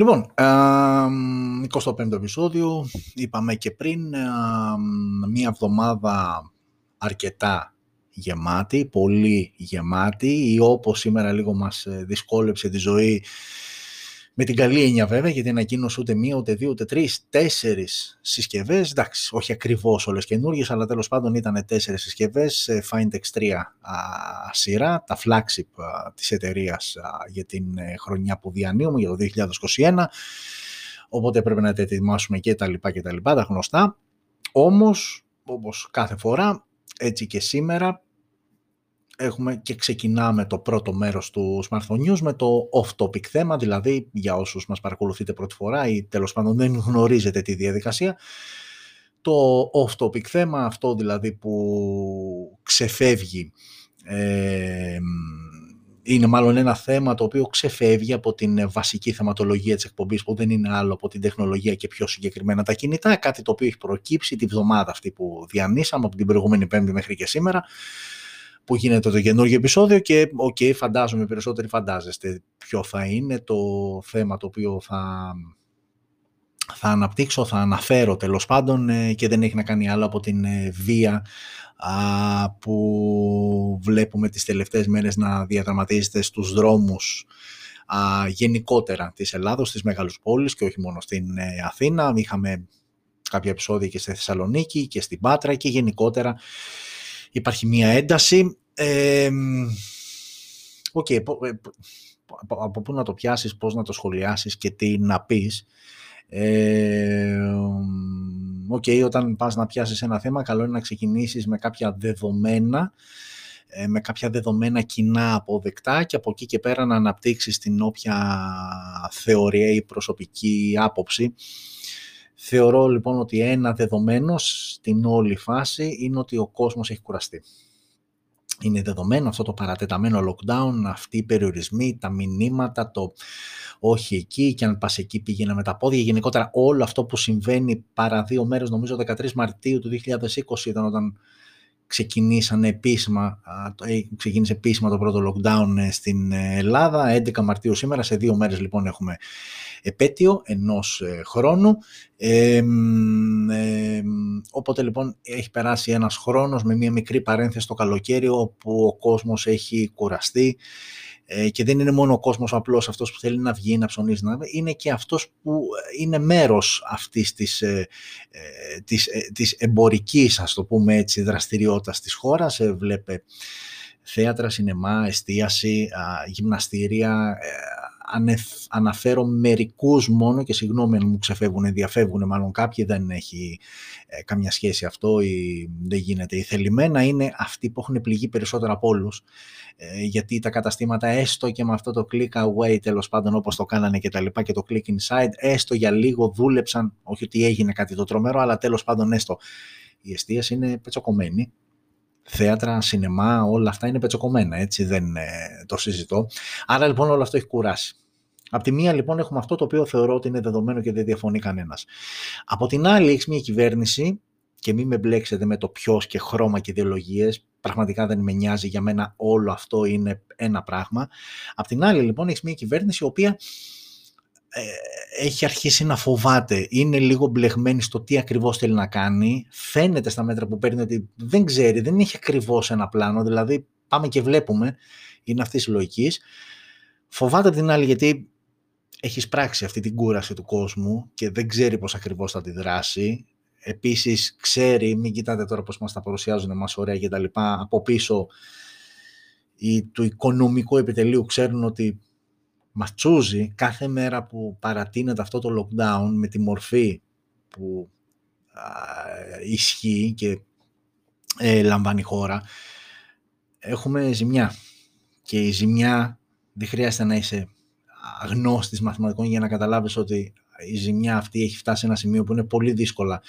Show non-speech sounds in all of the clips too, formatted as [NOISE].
Λοιπόν, 25ο επεισόδιο, είπαμε και πριν, μία εβδομάδα αρκετά γεμάτη, πολύ γεμάτη, ή όπως σήμερα λίγο μας ε, δυσκόλεψε τη ζωή με την καλή έννοια βέβαια, γιατί ανακοίνωσε ούτε μία, ούτε δύο, ούτε τρεις, τέσσερις συσκευές. Εντάξει, όχι ακριβώς όλες καινούργιες, αλλά τέλος πάντων ήταν τέσσερις συσκευές. Findex 3 σειρά, τα flagship της εταιρείας για την ε, χρονιά που διανύουμε, για το 2021. Οπότε πρέπει να τα ετοιμάσουμε και τα λοιπά και τα λοιπά, τα γνωστά. Όμως, όπως κάθε φορά, έτσι και σήμερα, έχουμε και ξεκινάμε το πρώτο μέρος του Smartphone News με το off-topic θέμα, δηλαδή για όσους μας παρακολουθείτε πρώτη φορά ή τέλος πάντων δεν γνωρίζετε τη διαδικασία, το off-topic θέμα, αυτό δηλαδή που ξεφεύγει, ε, είναι μάλλον ένα θέμα το οποίο ξεφεύγει από την βασική θεματολογία της εκπομπής που δεν είναι άλλο από την τεχνολογία και πιο συγκεκριμένα τα κινητά, κάτι το οποίο έχει προκύψει τη βδομάδα αυτή που διανύσαμε από την προηγούμενη πέμπτη μέχρι και σήμερα που γίνεται το καινούργιο επεισόδιο και OK, okay, φαντάζομαι περισσότεροι φαντάζεστε ποιο θα είναι το θέμα το οποίο θα, θα αναπτύξω, θα αναφέρω τέλος πάντων ε, και δεν έχει να κάνει άλλο από την ε, βία που βλέπουμε τις τελευταίες μέρες να διαδραματίζεται στους δρόμους α, γενικότερα της Ελλάδος, στις μεγάλους πόλεις και όχι μόνο στην ε, Αθήνα. Είχαμε κάποια επεισόδια και στη Θεσσαλονίκη και στην Πάτρα και γενικότερα υπάρχει μία ένταση. Ε, okay, από πού να το πιάσεις, πώς να το σχολιάσεις και τι να πεις. Ε, okay, όταν πας να πιάσεις ένα θέμα, καλό είναι να ξεκινήσεις με κάποια δεδομένα, ε, με κάποια δεδομένα κοινά αποδεκτά και από εκεί και πέρα να αναπτύξεις την όποια θεωρία ή προσωπική άποψη Θεωρώ λοιπόν ότι ένα δεδομένο στην όλη φάση είναι ότι ο κόσμος έχει κουραστεί. Είναι δεδομένο αυτό το παρατεταμένο lockdown, αυτοί οι περιορισμοί, τα μηνύματα, το όχι εκεί και αν πας εκεί πήγαινε με τα πόδια. Γενικότερα όλο αυτό που συμβαίνει παρά δύο μέρες, νομίζω 13 Μαρτίου του 2020 ήταν όταν ξεκινήσανε επίσημα, ε, ξεκίνησε επίσημα το πρώτο lockdown ε, στην ε, Ελλάδα, 11 Μαρτίου σήμερα, σε δύο μέρες λοιπόν έχουμε επέτειο ενός χρόνου. Ε, οπότε λοιπόν έχει περάσει ένας χρόνος με μια μικρή παρένθεση στο καλοκαίρι όπου ο κόσμος έχει κουραστεί ε, και δεν είναι μόνο ο κόσμος απλώς αυτός που θέλει να βγει, να ψωνίσει, να... είναι και αυτός που είναι μέρος αυτής της, ε, ε της, ε, της εμπορικής, ας το πούμε έτσι, δραστηριότητας της χώρας. Βλέπε θέατρα, σινεμά, εστίαση, γυμναστήρια, αναφέρω μερικούς μόνο και συγγνώμη αν μου ξεφεύγουν, διαφεύγουν μάλλον κάποιοι, δεν έχει ε, καμιά σχέση αυτό ή δεν γίνεται. Οι θελημένα είναι αυτοί που έχουν πληγεί περισσότερο από όλους, ε, γιατί τα καταστήματα έστω και με αυτό το click away τέλος πάντων όπως το κάνανε και τα λοιπά και το click inside, έστω για λίγο δούλεψαν, όχι ότι έγινε κάτι το τρομερό, αλλά τέλος πάντων έστω. Η εστίαση είναι πετσοκομμένη, θέατρα, σινεμά, όλα αυτά είναι πετσοκομμένα, έτσι δεν ε, το συζητώ. Άρα λοιπόν όλο αυτό έχει κουράσει. Απ' τη μία λοιπόν έχουμε αυτό το οποίο θεωρώ ότι είναι δεδομένο και δεν διαφωνεί κανένας. Από την άλλη έχεις μια κυβέρνηση και μην με μπλέξετε με το ποιος και χρώμα και ιδεολογίες. Πραγματικά δεν με νοιάζει για μένα όλο αυτό είναι ένα πράγμα. Απ' την άλλη λοιπόν έχεις μια κυβέρνηση η οποία ε, έχει αρχίσει να φοβάται, είναι λίγο μπλεγμένη στο τι ακριβώς θέλει να κάνει, φαίνεται στα μέτρα που παίρνει ότι δεν ξέρει, δεν έχει ακριβώς ένα πλάνο, δηλαδή πάμε και βλέπουμε, είναι αυτής η λογικής. Φοβάται την άλλη γιατί έχεις πράξει αυτή την κούραση του κόσμου και δεν ξέρει πώς ακριβώς θα αντιδράσει. Επίσης ξέρει, μην κοιτάτε τώρα πώς μας τα παρουσιάζουν εμάς ωραία και τα λοιπά, από πίσω οι, του οικονομικού επιτελείου ξέρουν ότι ματσούζει κάθε μέρα που παρατείνεται αυτό το lockdown με τη μορφή που ισχύει και ε, λαμβάνει η χώρα, έχουμε ζημιά. Και η ζημιά δεν χρειάζεται να είσαι γνώστης μαθηματικών για να καταλάβεις ότι η ζημιά αυτή έχει φτάσει σε ένα σημείο που είναι πολύ δύσκολα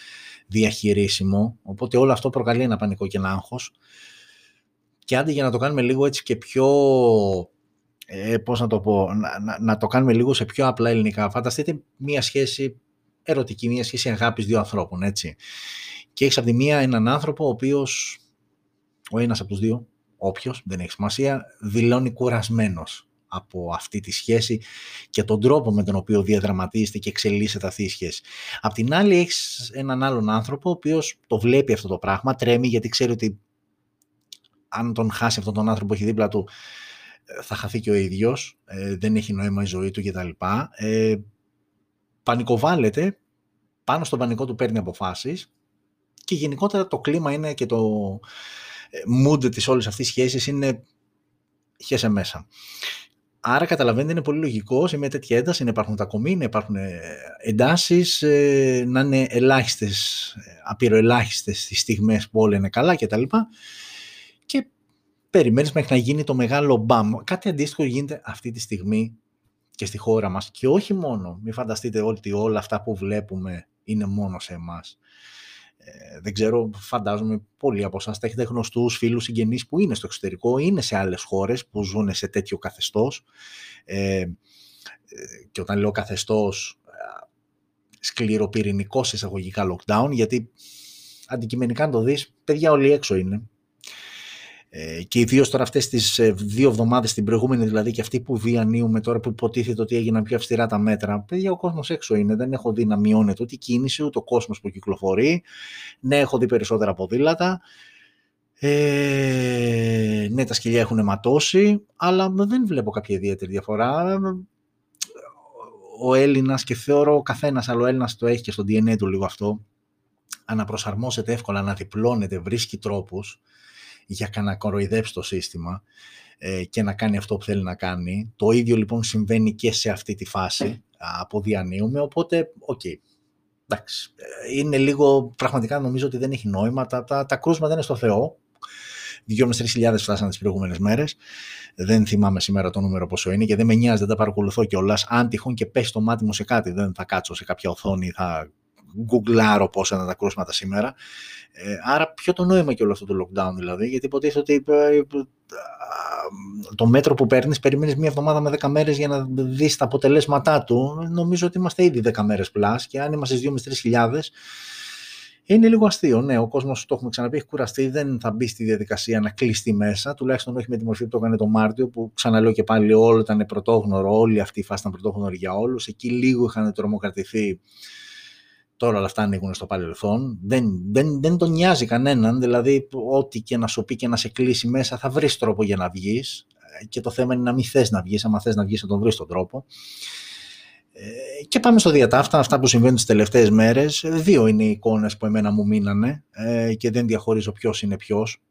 διαχειρίσιμο, οπότε όλο αυτό προκαλεί ένα πανικό και ένα άγχος. Και άντε για να το κάνουμε λίγο έτσι και πιο ε, πώς να το πω, να, να, το κάνουμε λίγο σε πιο απλά ελληνικά. Φανταστείτε μία σχέση ερωτική, μία σχέση αγάπης δύο ανθρώπων, έτσι. Και έχεις από τη μία έναν άνθρωπο ο οποίος, ο ένας από τους δύο, όποιος, δεν έχει σημασία, δηλώνει κουρασμένος από αυτή τη σχέση και τον τρόπο με τον οποίο διαδραματίζεται και εξελίσσεται αυτή η σχέση. Απ' την άλλη έχεις έναν άλλον άνθρωπο ο οποίος το βλέπει αυτό το πράγμα, τρέμει γιατί ξέρει ότι αν τον χάσει αυτόν τον άνθρωπο που έχει δίπλα του ε, θα χαθεί και ο ίδιος, ε, δεν έχει νόημα η ζωή του κτλ. Ε, πανικοβάλλεται, πάνω στον πανικό του παίρνει αποφάσεις και γενικότερα το κλίμα είναι και το ε, mood της όλης αυτής της σχέσης είναι χέσε μέσα. Άρα καταλαβαίνετε είναι πολύ λογικό σε μια τέτοια ένταση να υπάρχουν τα κομμή, να υπάρχουν ε, εντάσεις, ε, να είναι ελάχιστες, απειροελάχιστες τις στιγμές που όλα είναι καλά κτλ. Και περιμένεις μέχρι να γίνει το μεγάλο μπαμ. Κάτι αντίστοιχο γίνεται αυτή τη στιγμή και στη χώρα μας. Και όχι μόνο, μην φανταστείτε ότι όλα αυτά που βλέπουμε είναι μόνο σε εμάς. Ε, δεν ξέρω, φαντάζομαι πολλοί από εσάς θα έχετε γνωστούς φίλους συγγενείς που είναι στο εξωτερικό, είναι σε άλλες χώρες που ζουν σε τέτοιο καθεστώς. Ε, ε και όταν λέω καθεστώς, ε, σκληροπυρηνικός εισαγωγικά lockdown, γιατί αντικειμενικά να το δεις, παιδιά όλοι έξω είναι. Ε, και ιδίω τώρα αυτές τις ε, δύο εβδομάδες, την προηγούμενη δηλαδή και αυτή που διανύουμε τώρα που υποτίθεται ότι έγιναν πιο αυστηρά τα μέτρα. Παιδιά, ο κόσμος έξω είναι. Δεν έχω δει να μειώνεται ούτε η κίνηση, ούτε ο κόσμος που κυκλοφορεί. Ναι, έχω δει περισσότερα ποδήλατα. Ε, ναι, τα σκυλιά έχουν ματώσει, αλλά δεν βλέπω κάποια ιδιαίτερη διαφορά. Ο Έλληνας, και θεωρώ ο καθένας άλλο Έλληνας το έχει και στο DNA του λίγο αυτό, αναπροσαρμόζεται εύκολα, αναδιπλώνεται, βρίσκει τρόπους για να κοροϊδέψει το σύστημα ε, και να κάνει αυτό που θέλει να κάνει. Το ίδιο λοιπόν συμβαίνει και σε αυτή τη φάση που διανύουμε, οπότε OK. Okay. Εντάξει, ε, είναι λίγο, πραγματικά νομίζω ότι δεν έχει νόημα, τα, τα, τα κρούσματα είναι στο Θεό, 2.500-3.000 φτάσαν τις προηγούμενες μέρες. Δεν θυμάμαι σήμερα το νούμερο πόσο είναι και δεν με νοιάζει, δεν τα παρακολουθώ κιόλας. Αν τυχόν και πέσει το μάτι μου σε κάτι, δεν θα κάτσω σε κάποια οθόνη, θα γκουγκλάρω πόσα είναι τα κρούσματα σήμερα. Ε, άρα ποιο το νόημα και όλο αυτό το lockdown δηλαδή, γιατί υποτίθεται ότι ε, ε, το μέτρο που παίρνεις περιμένεις μία εβδομάδα με 10 μέρες για να δεις τα αποτελέσματά του. Νομίζω ότι είμαστε ήδη 10 μέρες plus και αν είμαστε στις 2 χιλιάδες είναι λίγο αστείο. Ναι, ο κόσμος, το έχουμε ξαναπεί, έχει κουραστεί. Δεν θα μπει στη διαδικασία να κλειστεί μέσα. Τουλάχιστον όχι με τη μορφή που το έκανε το Μάρτιο, που ξαναλέω και πάλι όλο ήταν πρωτόγνωρο. Όλη αυτή η φάση ήταν πρωτόγνωρη για όλους. Εκεί λίγο είχαν τρομοκρατηθεί Τώρα όλα αυτά ανοίγουν στο παρελθόν. Δεν, δεν, δεν τον νοιάζει κανέναν. Δηλαδή, ό,τι και να σου πει και να σε κλείσει μέσα, θα βρεις τρόπο για να βγεις. Και το θέμα είναι να μην θες να βγεις. Αν θες να βγεις, θα τον βρεις τον τρόπο. Ε, και πάμε στο διατάφτα, αυτά που συμβαίνουν τις τελευταίες μέρες. Δύο είναι οι εικόνες που εμένα μου μείνανε ε, και δεν διαχωρίζω ποιος είναι ποιος.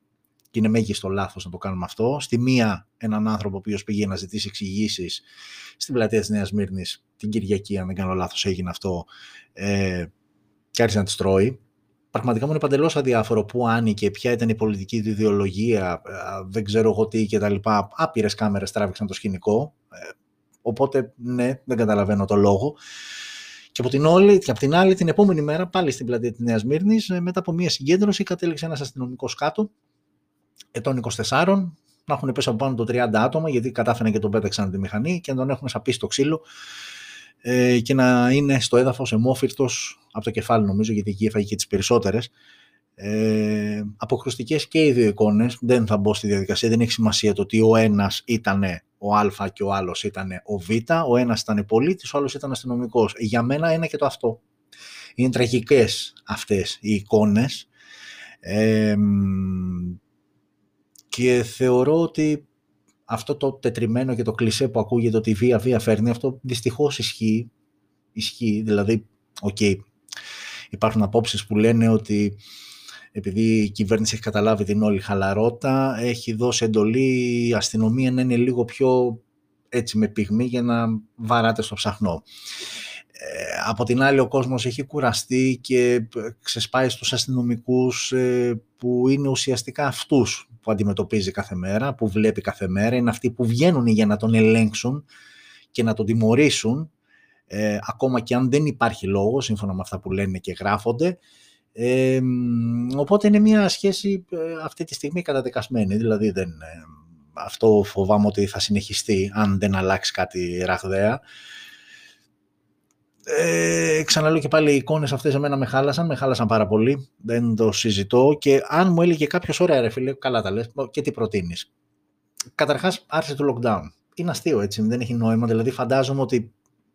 Και είναι μέγιστο λάθος να το κάνουμε αυτό. Στη μία, έναν άνθρωπο ο οποίος πήγε να ζητήσει εξηγήσεις στην πλατεία της Νέας Μύρνης την Κυριακή, αν δεν κάνω λάθος, έγινε αυτό. Ε, και άρχισε να τις τρώει. Πραγματικά μου είναι παντελώς αδιάφορο πού άνοιγε, ποια ήταν η πολιτική του ιδεολογία, ε, δεν ξέρω εγώ τι κτλ. Άπειρες κάμερες τράβηξαν το σκηνικό. Ε, οπότε, ναι, δεν καταλαβαίνω το λόγο. Και από την, όλη, και από την άλλη, την επόμενη μέρα, πάλι στην πλατεία της Νέας Μύρνης, ε, μετά από μια συγκέντρωση, κατέληξε ένας αστυνομικός κάτω, ετών 24, να έχουν πέσει από πάνω το 30 άτομα, γιατί κατάφεραν και τον πέταξαν τη μηχανή και να τον έχουν σαπίσει στο ξύλο ε, και να είναι στο έδαφος εμόφυρτος από το κεφάλι νομίζω, γιατί εκεί έφαγε και τις περισσότερες. Ε, αποκρουστικές και οι δύο εικόνες, δεν θα μπω στη διαδικασία, δεν έχει σημασία το ότι ο ένας ήταν ο Α και ο άλλος ήταν ο Β, ο ένας ήταν πολίτης, ο άλλος ήταν αστυνομικός. Για μένα είναι και το αυτό. Είναι τραγικές αυτές οι εικόνες ε, και θεωρώ ότι αυτό το τετριμένο και το κλισέ που ακούγεται ότι η βία βία φέρνει, αυτό δυστυχώς ισχύει. Ισχύει, δηλαδή, OK, okay, υπάρχουν απόψεις που λένε ότι επειδή η κυβέρνηση έχει καταλάβει την όλη χαλαρότητα, έχει δώσει εντολή η αστυνομία να είναι λίγο πιο έτσι με πυγμή για να βαράτε στο ψαχνό. Ε, από την άλλη ο κόσμος έχει κουραστεί και ξεσπάει στους αστυνομικούς ε, που είναι ουσιαστικά αυτούς που αντιμετωπίζει κάθε μέρα, που βλέπει κάθε μέρα, είναι αυτοί που βγαίνουν για να τον ελέγξουν και να τον τιμωρήσουν, ε, ακόμα και αν δεν υπάρχει λόγος, σύμφωνα με αυτά που λένε και γράφονται. Ε, οπότε είναι μια σχέση ε, αυτή τη στιγμή καταδικασμένη, δηλαδή δεν, ε, αυτό φοβάμαι ότι θα συνεχιστεί αν δεν αλλάξει κάτι ραγδαία. Ε, ξαναλέω και πάλι οι εικόνες αυτές εμένα με χάλασαν, με χάλασαν πάρα πολύ, δεν το συζητώ και αν μου έλεγε κάποιος ωραία ρε φίλε, καλά τα λες και τι προτείνεις. Καταρχάς άρση του lockdown. είναι αστείο έτσι, δεν έχει νόημα. Δηλαδή φαντάζομαι ότι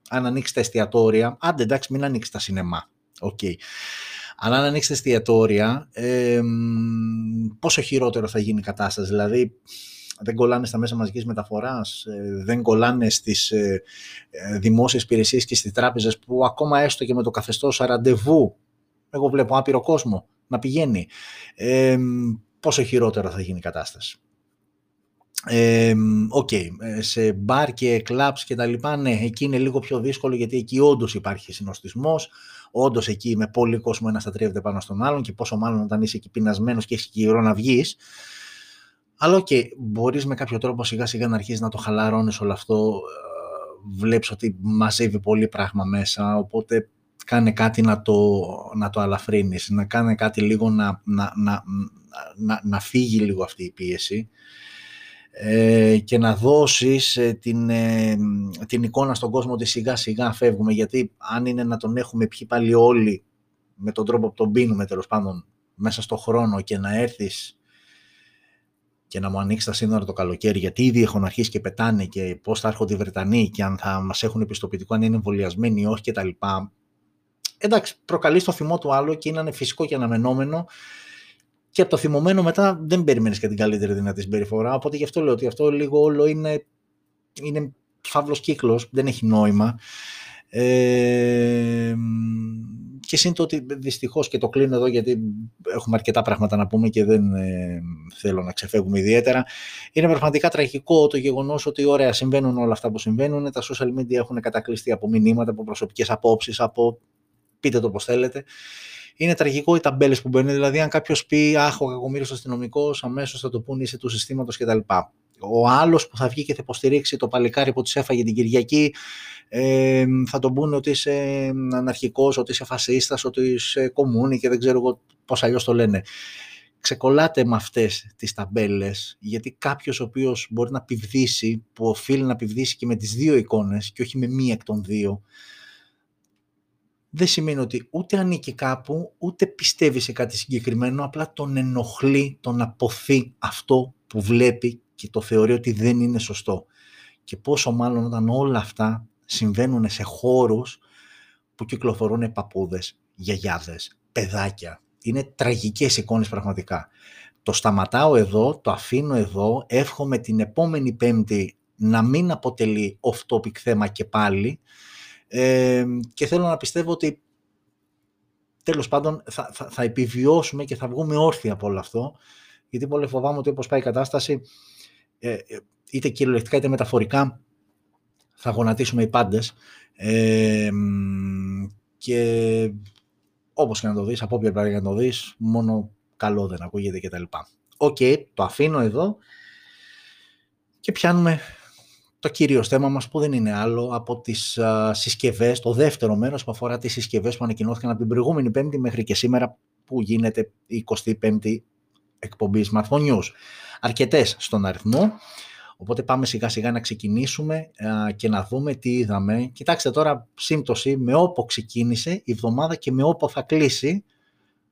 αν ανοίξει τα εστιατόρια, άντε εντάξει μην ανοίξεις τα σινεμά, OK. Okay. Αλλά αν ανοίξεις τα εστιατόρια, ε, πόσο χειρότερο θα γίνει η κατάσταση. Δηλαδή, δεν κολλάνε στα μέσα μαζικής μεταφοράς, ε, δεν κολλάνε στις ε, ε, δημόσιες υπηρεσίες και στις τράπεζες που ακόμα έστω και με το καθεστώς ραντεβού, εγώ βλέπω άπειρο κόσμο να πηγαίνει, ε, πόσο χειρότερο θα γίνει η κατάσταση. OK, okay. σε μπαρ και κλαμπς και τα λοιπά, ναι, εκεί είναι λίγο πιο δύσκολο γιατί εκεί όντως υπάρχει συνοστισμός, όντως εκεί με πολύ κόσμο ένας θα τρίβεται πάνω στον άλλον και πόσο μάλλον όταν είσαι εκεί πεινασμένος και έχεις καιρό να βγεις, αλλά OK, okay, μπορείς με κάποιο τρόπο σιγά σιγά να αρχίσεις να το χαλαρώνεις όλο αυτό. Ε, βλέπεις ότι μαζεύει πολύ πράγμα μέσα, οπότε κάνε κάτι να το, να το αλαφρύνεις, να κάνε κάτι λίγο να, να, να, να, να φύγει λίγο αυτή η πίεση ε, και να δώσεις ε, την, ε, την εικόνα στον κόσμο ότι σιγά σιγά φεύγουμε, γιατί αν είναι να τον έχουμε πιει πάλι όλοι με τον τρόπο που τον πίνουμε τέλος πάντων μέσα στο χρόνο και να έρθεις και να μου ανοίξει τα σύνορα το καλοκαίρι, γιατί ήδη έχουν αρχίσει και πετάνε και πώς θα έρχονται οι Βρετανοί και αν θα μας έχουν επιστοποιητικό, αν είναι εμβολιασμένοι ή όχι κτλ. Εντάξει, προκαλείς το θυμό του άλλου και είναι φυσικό και αναμενόμενο. Και από το θυμωμένο μετά δεν περιμένεις και την καλύτερη δυνατή συμπεριφορά. Οπότε γι' αυτό λέω ότι αυτό λίγο όλο είναι, είναι φαύλος κύκλος, δεν έχει νόημα. Ε, και σύντο ότι δυστυχώς και το κλείνω εδώ γιατί έχουμε αρκετά πράγματα να πούμε και δεν ε, θέλω να ξεφεύγουμε ιδιαίτερα. Είναι πραγματικά τραγικό το γεγονός ότι ωραία συμβαίνουν όλα αυτά που συμβαίνουν. Τα social media έχουν κατακλειστεί από μηνύματα, από προσωπικές απόψεις, από πείτε το πώς θέλετε. Είναι τραγικό οι ταμπέλες που μπαίνουν. Δηλαδή, αν κάποιος πει Αχ, ο κακομοίρης αστυνομικός, αμέσως θα το πούνε είσαι του συστήματος κτλ. Ο άλλος που θα βγει και θα υποστηρίξει το παλικάρι που τη έφαγε την Κυριακή ε, θα τον πούνε ότι είσαι αναρχικός, ότι είσαι φασίστας, ότι είσαι κομμούνι και δεν ξέρω εγώ πώς αλλιώς το λένε. Ξεκολλάτε με αυτές τις ταμπέλες, γιατί κάποιος ο οποίος μπορεί να πηδήσει, που οφείλει να πηδήσει και με τις δύο εικόνες και όχι με μία εκ των δύο, δεν σημαίνει ότι ούτε ανήκει κάπου, ούτε πιστεύει σε κάτι συγκεκριμένο, απλά τον ενοχλεί, τον αποθεί αυτό που βλέπει και το θεωρεί ότι δεν είναι σωστό. Και πόσο μάλλον όταν όλα αυτά συμβαίνουν σε χώρους που κυκλοφορούν παππούδες, γιαγιάδες, παιδάκια. Είναι τραγικές εικόνες πραγματικά. Το σταματάω εδώ, το αφήνω εδώ, εύχομαι την επόμενη πέμπτη να μην αποτελεί off-topic θέμα και πάλι ε, και θέλω να πιστεύω ότι τέλος πάντων θα, θα, θα επιβιώσουμε και θα βγούμε όρθιοι από όλο αυτό γιατί πολύ φοβάμαι ότι όπως πάει η κατάσταση ε, ε είτε κυριολεκτικά είτε μεταφορικά θα γονατίσουμε οι πάντες ε, και όπως και να το δεις, από όποια πλευρά να το δεις, μόνο καλό δεν ακούγεται κτλ. OK, okay, το αφήνω εδώ και πιάνουμε το κύριο θέμα μας που δεν είναι άλλο από τις α, συσκευές, το δεύτερο μέρος που αφορά τις συσκευές που ανακοινώθηκαν από την προηγούμενη πέμπτη μέχρι και σήμερα που γίνεται η 25η εκπομπής Smartphone News. Αρκετές στον αριθμό. Οπότε πάμε σιγά σιγά να ξεκινήσουμε και να δούμε τι είδαμε. Κοιτάξτε τώρα σύμπτωση με OPPO ξεκίνησε η εβδομάδα και με OPPO θα κλείσει,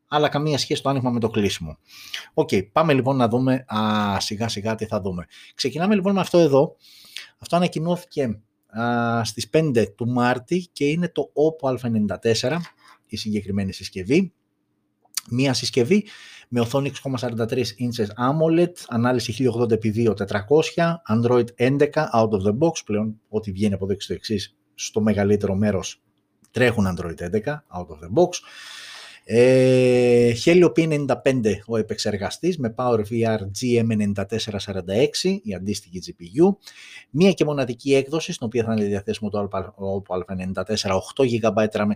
αλλά καμία σχέση το άνοιγμα με το κλείσιμο. Οκ, πάμε λοιπόν να δούμε α, σιγά σιγά τι θα δούμε. Ξεκινάμε λοιπόν με αυτό εδώ. Αυτό ανακοινώθηκε α, στις 5 του Μάρτη και είναι το OPPO A94, η συγκεκριμένη συσκευή. Μία συσκευή με οθόνη 6,43 inches AMOLED, ανάλυση 1080x2400, Android 11 out of the box, πλέον ό,τι βγαίνει από εδώ και στο εξής στο μεγαλύτερο μέρος τρέχουν Android 11 out of the box. Ε, Helio P95 ο επεξεργαστής με PowerVR GM9446 η αντίστοιχη GPU μία και μοναδική έκδοση στην οποία θα είναι διαθέσιμο το Oppo A94 8 GB RAM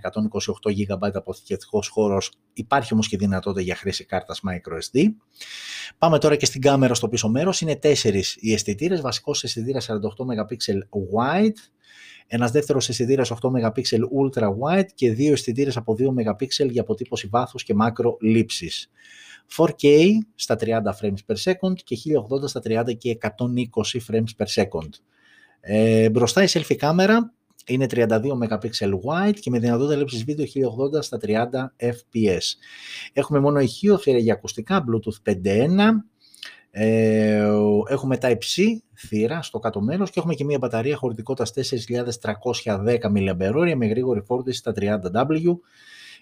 128 GB αποθηκευτικός χώρος. Υπάρχει όμως και δυνατότητα για χρήση κάρτας microSD. Πάμε τώρα και στην κάμερα στο πίσω μέρος. Είναι τέσσερις οι αισθητήρες, βασικός αισθητήρας 48 MP wide ένας δεύτερος αισθητήρας 8 MP ultra wide και δύο αισθητήρες από 2 MP για αποτύπωση βάθους και μάκρο λήψης. 4K στα 30 frames per second και 1080 στα 30 και 120 frames per second. Ε, μπροστά η selfie κάμερα είναι 32 MP wide και με δυνατότητα λήψης βίντεο 1080 στα 30 fps. Έχουμε μόνο ηχείο, για ακουστικά, Bluetooth 5.1, Ε, έχουμε τα C θύρα στο κάτω μέρος και έχουμε και μια μπαταρία χωρητικότητας 4.310 mAh με γρήγορη φόρτιση στα 30W.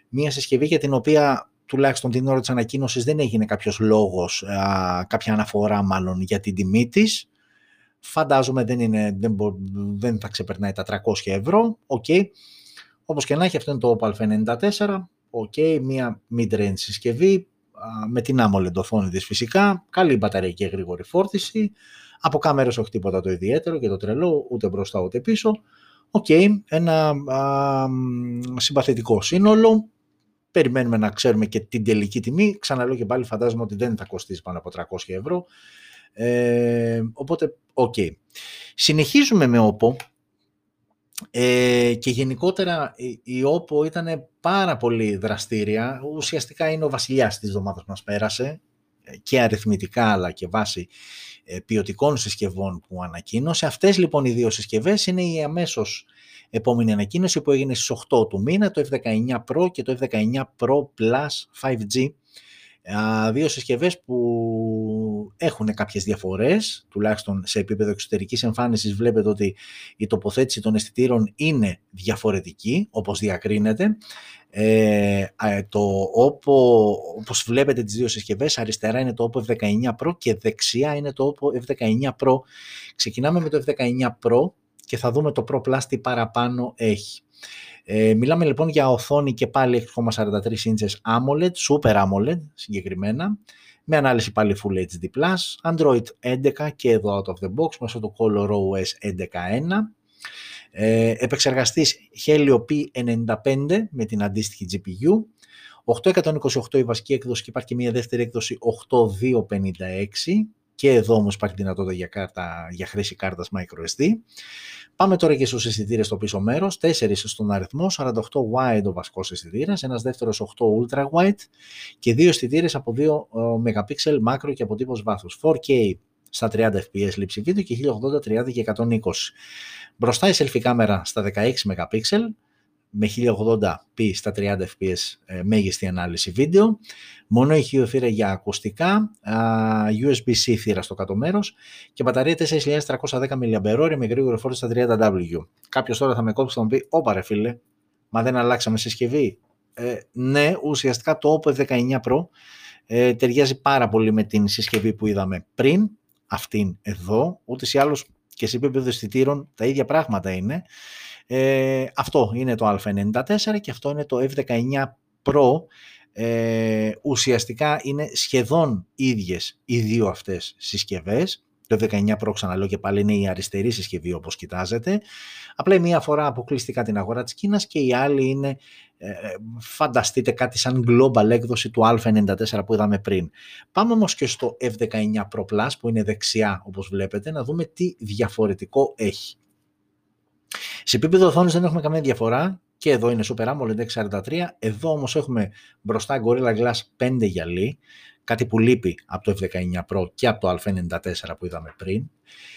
Μια συσκευή για την οποία τουλάχιστον την ώρα της ανακοίνωσης δεν έγινε κάποιος λόγος, α, κάποια αναφορά μάλλον για την τιμή της. Φαντάζομαι δεν, είναι, δεν, δεν θα ξεπερνάει τα 300 ευρώ. Okay. Όπως και να έχει αυτό είναι το Opal 94. Okay. Μια mid-range συσκευή με την AMOLED οθόνη της φυσικά. Καλή μπαταρία και γρήγορη φόρτιση. Από κάμερες όχι τίποτα το ιδιαίτερο και το τρελό, ούτε μπροστά ούτε πίσω. Οκ, ένα α, συμπαθητικό σύνολο περιμένουμε να ξέρουμε και την τελική τιμή. Ξαναλέω και πάλι φαντάζομαι ότι δεν θα κοστίσει πάνω από 300 ευρώ. Ε, οπότε, OK. Okay. Συνεχίζουμε με OPPO ε, και γενικότερα η, η OPPO ήταν πάρα πολύ δραστήρια. Ουσιαστικά είναι ο βασιλιάς της εβδομάδας που μας πέρασε ε, και αριθμητικά αλλά και βάση ε, ποιοτικών συσκευών που ανακοίνωσε. Αυτές λοιπόν οι δύο συσκευές είναι οι αμέσως επόμενη ανακοίνωση που έγινε στις 8 του μήνα, το F19 Pro και το F19 Pro Plus 5G. Δύο συσκευές που έχουν κάποιες διαφορές, τουλάχιστον σε επίπεδο εξωτερικής εμφάνισης βλέπετε ότι η τοποθέτηση των αισθητήρων είναι διαφορετική, όπως διακρίνεται. Ε, το OPPO, όπως βλέπετε τις δύο συσκευές, αριστερά είναι το OPPO F19 Pro και δεξιά είναι το OPPO F19 Pro. Ξεκινάμε με το F19 Pro, και θα δούμε το Pro Plus τι παραπάνω έχει. Ε, μιλάμε λοιπόν για οθόνη και πάλι 6,43 inches AMOLED, Super AMOLED συγκεκριμένα, με ανάλυση πάλι Full HD+, Android 11 και εδώ out of the box μέσω του ColorOS 11.1, ε, επεξεργαστής Helio P95 με την αντίστοιχη GPU, 828 η βασική έκδοση και υπάρχει και μια δεύτερη έκδοση 8256 και εδώ όμως υπάρχει δυνατότητα για, κάρτα, για χρήση κάρτας microSD. Πάμε τώρα και στους αισθητήρες στο πίσω μέρος, 4 στον αριθμό, 48 wide ο βασικός αισθητήρας, ένας δεύτερος 8 ultra wide και δύο αισθητήρες από 2 MP macro και αποτύπωση βάθους, 4K στα 30 fps λήψη βίντεο και 1080, 30 και 120. Μπροστά η selfie κάμερα στα 16 MP, με 1080p στα 30 fps ε, μέγιστη ανάλυση βίντεο, μόνο ηχείο θύρα για ακουστικά, USB-C θύρα στο κάτω μέρος και μπαταρία 4310 mAh με γρήγορη φόρτιση στα 30W. Κάποιος τώρα θα με κόψει και θα μου πει, όπα ρε φίλε, μα δεν αλλάξαμε συσκευή. Ε, ναι, ουσιαστικά το Oppo F19 Pro ε, ταιριάζει πάρα πολύ με την συσκευή που είδαμε πριν, αυτήν εδώ, ούτε ή άλλως και σε επίπεδο αισθητήρων τα ίδια πράγματα είναι. Ε, αυτό είναι το Α94 και αυτό είναι το F19 Pro. Ε, ουσιαστικά είναι σχεδόν ίδιες οι δύο αυτές συσκευές. Το 19 Pro ξαναλέω και πάλι είναι η αριστερή συσκευή όπως κοιτάζετε. Απλά η μία φορά αποκλειστικά την αγορά της Κίνας και η άλλη είναι ε, φανταστείτε κάτι σαν global έκδοση του Α94 που είδαμε πριν. Πάμε όμως και στο F19 Pro Plus που είναι δεξιά όπως βλέπετε να δούμε τι διαφορετικό έχει. Σε επίπεδο οθόνης δεν έχουμε καμία διαφορά και εδώ είναι Super AMOLED 643. Εδώ όμως έχουμε μπροστά Gorilla Glass 5 γυαλί, κάτι που λείπει από το F19 Pro και από το Α94 που είδαμε πριν.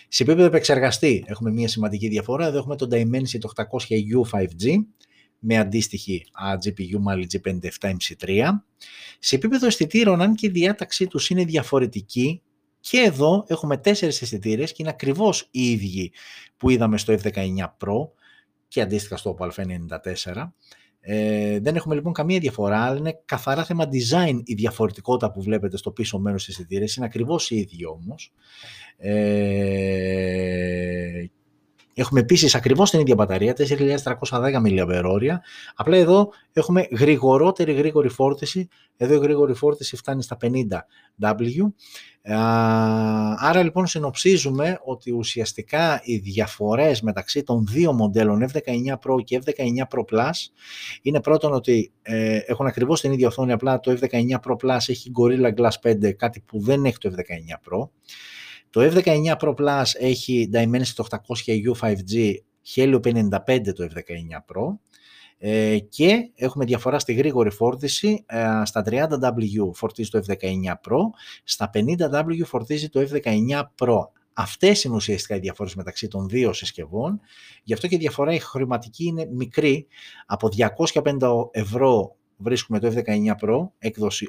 Σε επίπεδο επεξεργαστή έχουμε μια σημαντική διαφορά. Εδώ έχουμε το Dimensity 800U 5G με αντίστοιχη GPU Mali G5 7MC3. Σε επίπεδο αισθητήρων, αν και η διάταξή τους είναι διαφορετική, και εδώ έχουμε τέσσερις αισθητήρες και είναι ακριβώς οι ίδιοι που είδαμε στο F19 Pro και αντίστοιχα στο Oppo A94. Ε, δεν έχουμε λοιπόν καμία διαφορά, αλλά είναι καθαρά θέμα design η διαφορετικότητα που βλέπετε στο πίσω μέρος της αισθητήρε. Είναι ακριβώς οι ίδιοι όμως. Ε, Έχουμε επίσης ακριβώς την ίδια μπαταρία, 4.310 mAh. Απλά εδώ έχουμε γρηγορότερη γρήγορη φόρτιση. Εδώ η γρήγορη φόρτιση φτάνει στα 50W. Άρα λοιπόν συνοψίζουμε ότι ουσιαστικά οι διαφορές μεταξύ των δύο μοντέλων F19 Pro και F19 Pro Plus είναι πρώτον ότι ε, έχουν ακριβώς την ίδια οθόνη, απλά το F19 Pro Plus έχει Gorilla Glass 5, κάτι που δεν έχει το F19 Pro. Το F19 Pro Plus έχει Dimensity 800U 5G, Helio 55 το F19 Pro ε, και έχουμε διαφορά στη γρήγορη φόρτιση, ε, στα 30W φορτίζει το F19 Pro, στα 50W φορτίζει το F19 Pro. Αυτές είναι ουσιαστικά οι διαφορές μεταξύ των δύο συσκευών, γι' αυτό και η διαφορά η χρηματική είναι μικρή, από 250 ευρώ βρίσκουμε το F19 Pro, έκδοση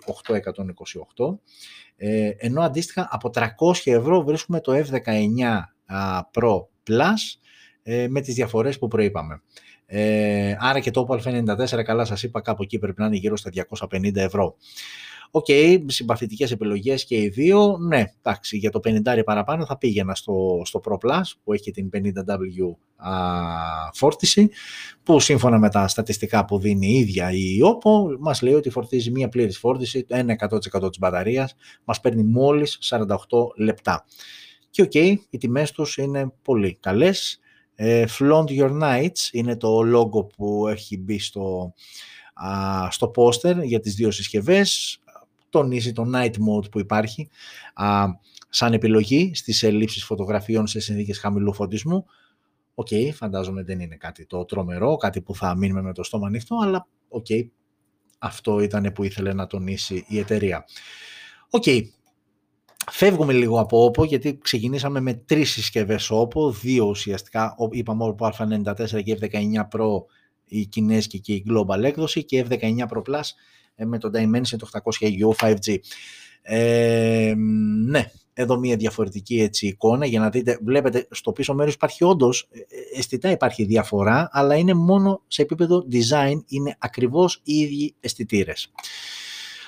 8128, ε, ενώ αντίστοιχα από 300 ευρώ βρίσκουμε το F19 Pro Plus ε, με τις διαφορές που προείπαμε. Ε, άρα και το Oppo A94, καλά σας είπα, κάπου εκεί πρέπει να είναι γύρω στα 250 ευρώ. OK, okay, συμπαθητικές επιλογές και οι δύο. Ναι, εντάξει, για το 50 παραπάνω θα πήγαινα στο, στο Pro Plus που έχει την 50W α, φόρτιση, που σύμφωνα με τα στατιστικά που δίνει η ίδια η OPPO, μας λέει ότι φορτίζει μία πλήρης φόρτιση, 1% της μπαταρίας, μας παίρνει μόλις 48 λεπτά. Και OK, okay, οι τιμές τους είναι πολύ καλές. Ε, Flaunt Your Nights είναι το logo που έχει μπει στο, στο poster για τις δύο συσκευές τονίζει το night mode που υπάρχει α, σαν επιλογή στις λήψεις φωτογραφιών σε συνθήκες χαμηλού φωτισμού. OK, okay, φαντάζομαι δεν είναι κάτι το τρομερό, κάτι που θα μείνουμε με το στόμα ανοιχτό, αλλά OK, okay, αυτό ήταν που ήθελε να τονίσει η εταιρεία. OK, okay. Φεύγουμε λίγο από OPPO γιατί ξεκινήσαμε με τρεις συσκευές OPPO, δύο ουσιαστικά, είπαμε OPPO A94 και F19 Pro η κινέζικη και η global έκδοση και F19 Pro Plus ε, με το Dimensity το 800 5G. Ε, ναι, εδώ μια διαφορετική έτσι εικόνα για να δείτε, βλέπετε στο πίσω μέρος υπάρχει όντως, ε, αισθητά υπάρχει διαφορά, αλλά είναι μόνο σε επίπεδο design, είναι ακριβώς οι ίδιοι αισθητήρες.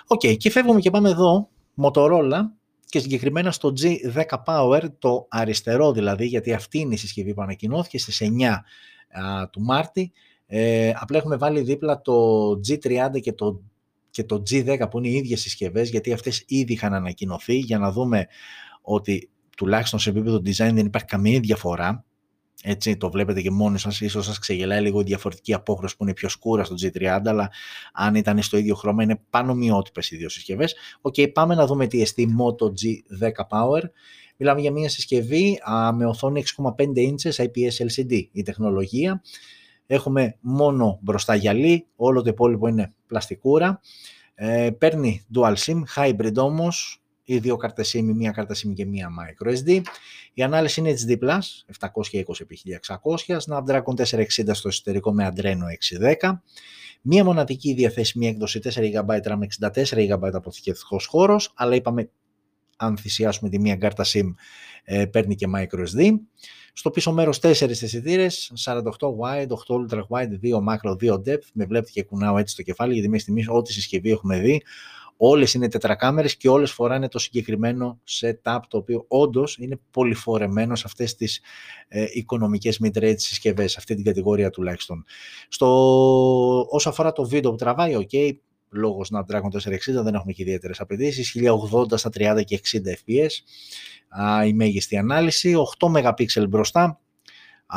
OK, okay, και φεύγουμε και πάμε εδώ, Motorola, και συγκεκριμένα στο G10 Power, το αριστερό δηλαδή, γιατί αυτή είναι η συσκευή που ανακοινώθηκε στις 9 α, του Μάρτη, ε, απλά έχουμε βάλει δίπλα το G30 και το και το G10 που είναι οι ίδιες συσκευές γιατί αυτές ήδη είχαν ανακοινωθεί για να δούμε ότι τουλάχιστον σε επίπεδο design δεν υπάρχει καμία διαφορά έτσι το βλέπετε και μόνοι σας, ίσως σας ξεγελάει λίγο η διαφορετική απόχρωση που είναι πιο σκούρα στο G30, αλλά αν ήταν στο ίδιο χρώμα είναι πανομοιότυπες οι δύο συσκευές. OK, okay, πάμε να δούμε τι εστί Moto G10 Power. Μιλάμε για μια συσκευή α, με οθόνη 6,5 inches IPS LCD η τεχνολογία. Έχουμε μόνο μπροστά γυαλί, όλο το υπόλοιπο είναι πλαστικούρα. Ε, παίρνει dual SIM, hybrid όμως, οι δύο κάρτες SIM, μία κάρτα SIM και μία microSD. Η ανάλυση είναι HD+, 720x1600, Snapdragon 460 στο εσωτερικό με Adreno 610. Μία μοναδική διαθέσιμη έκδοση 4GB RAM, 64GB αποθηκευτικός χώρος, αλλά είπαμε αν θυσιάσουμε τη μία κάρτα SIM ε, παίρνει και microSD. Στο πίσω μέρος 4 αισθητήρες, 48 wide, 8 ultra wide, 2 macro, 2 depth. Με βλέπετε και κουνάω έτσι το κεφάλι γιατί μέχρι στιγμής ό,τι συσκευή έχουμε δει Όλες είναι τετρακάμερες και όλες φοράνε το συγκεκριμένο setup το οποίο όντως είναι πολυφορεμένο σε αυτές τις ε, οικονομικές mid-range συσκευές, αυτή την κατηγορία τουλάχιστον. Στο, όσο αφορά το βίντεο που τραβάει, ok, λόγω Snapdragon 460 δεν έχουμε και ιδιαίτερες απαιτήσεις, 1080 στα 30 και 60 fps η μέγιστη ανάλυση, 8 MP μπροστά.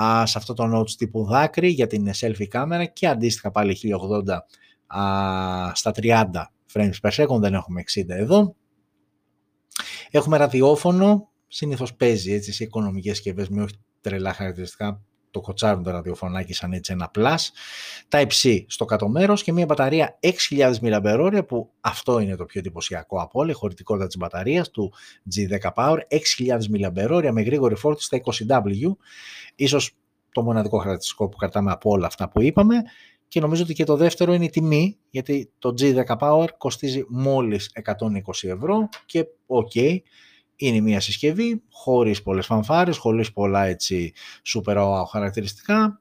Α, σε αυτό το notch τύπου δάκρυ για την selfie κάμερα και αντίστοιχα πάλι 1080 α, στα 30 frames per second, δεν έχουμε 60 εδώ. Έχουμε ραδιόφωνο, συνήθως παίζει έτσι σε οικονομικές συσκευές με όχι τρελά χαρακτηριστικά, το κοτσάρουν το ραδιοφωνάκι σαν έτσι ένα plus, Type-C στο κάτω μέρος και μια μπαταρία 6.000 mAh που αυτό είναι το πιο εντυπωσιακό από όλα, η χωρητικότητα της μπαταρίας του G10 Power, 6.000 mAh με γρήγορη φόρτιση στα 20W, ίσως το μοναδικό χαρακτηριστικό που κρατάμε από όλα αυτά που είπαμε και νομίζω ότι και το δεύτερο είναι η τιμή, γιατί το G10 Power κοστίζει μόλις 120 ευρώ και ok, είναι μια συσκευή χωρίς πολλές φανφάρες, χωρίς πολλά έτσι super wow χαρακτηριστικά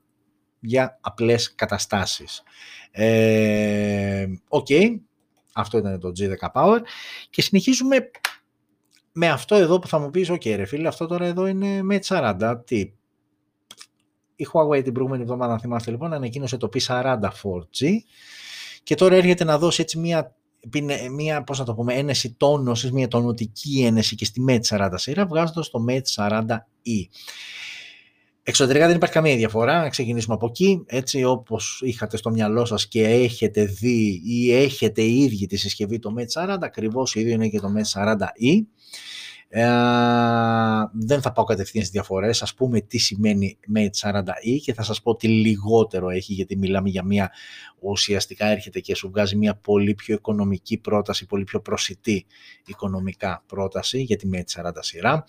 για απλές καταστάσεις. Ε, OK, okay, αυτό ήταν το G10 Power και συνεχίζουμε με αυτό εδώ που θα μου πεις, OK okay, ρε φίλε, αυτό τώρα εδώ είναι Mate 40, τι. Η Huawei την προηγούμενη εβδομάδα, αν θυμάστε λοιπόν, ανακοίνωσε το P40 4G και τώρα έρχεται να δώσει έτσι μια μια, πώς να το πούμε, ένεση τόνωσης, μια τονωτική ένεση και στη Mate 40 σειρά, βγάζοντας το Mate 40e. Εξωτερικά δεν υπάρχει καμία διαφορά, να ξεκινήσουμε από εκεί, έτσι όπως είχατε στο μυαλό σας και έχετε δει ή έχετε ήδη τη συσκευή το Mate 40, ακριβώς ίδιο είναι και το Mate 40e. Ε, δεν θα πάω κατευθείαν στις διαφορές, ας πούμε τι σημαίνει Mate 40e και θα σας πω τι λιγότερο έχει γιατί μιλάμε για μια ουσιαστικά έρχεται και σου βγάζει μια πολύ πιο οικονομική πρόταση, πολύ πιο προσιτή οικονομικά πρόταση για τη Mate 40 σειρά.